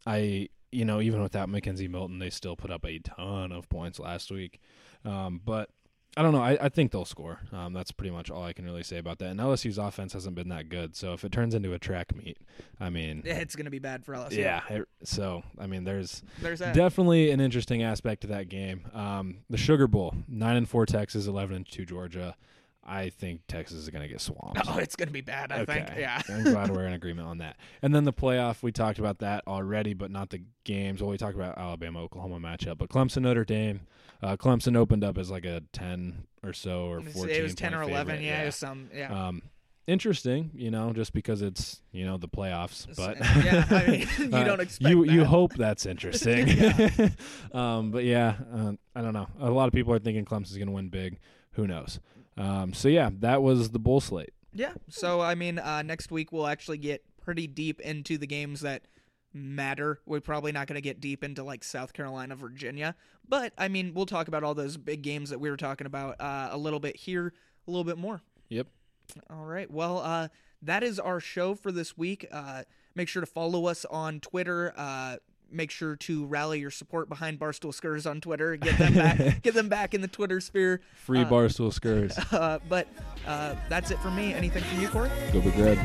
I, you know, even without McKenzie Milton, they still put up a ton of points last week. Um, but I don't know. I, I think they'll score. Um, that's pretty much all I can really say about that. And LSU's offense hasn't been that good. So if it turns into a track meet, I mean, It's going to be bad for LSU. yeah. It, so I mean, there's There's that. definitely an interesting aspect to that game. Um, the Sugar Bowl, nine and four Texas, eleven and two Georgia. I think Texas is going to get swamped. oh, it's going to be bad, I think. Yeah. I'm glad we're in agreement on that. And then the playoff, we talked about that already, but not the games. Well, we talked about Alabama Oklahoma matchup, but Clemson Notre Dame. Uh, Clemson opened up as like a ten or so or fourteen. It was 10 or 11. favorite. Yeah, was some. Yeah. Um, interesting, you know, just because it's you know the playoffs, but yeah, I mean, you uh, don't expect you you that. hope that's interesting. um, but yeah, uh, I don't know. A lot of people are thinking Clemson's going to win big. Who knows? Um, so yeah, that was the bull slate. Yeah. So I mean, uh, next week we'll actually get pretty deep into the games that matter. We're probably not going to get deep into like South Carolina, Virginia, but I mean, we'll talk about all those big games that we were talking about uh, a little bit here, a little bit more. Yep. All right. Well, uh, that is our show for this week. Uh, make sure to follow us on Twitter. Make sure to rally your support behind Barstool Skurs on Twitter. Get them back. get them back in the Twitter sphere. Free Uh, barstool skurs. Uh, but uh, that's it for me. Anything for you, Corey? Go Big Red.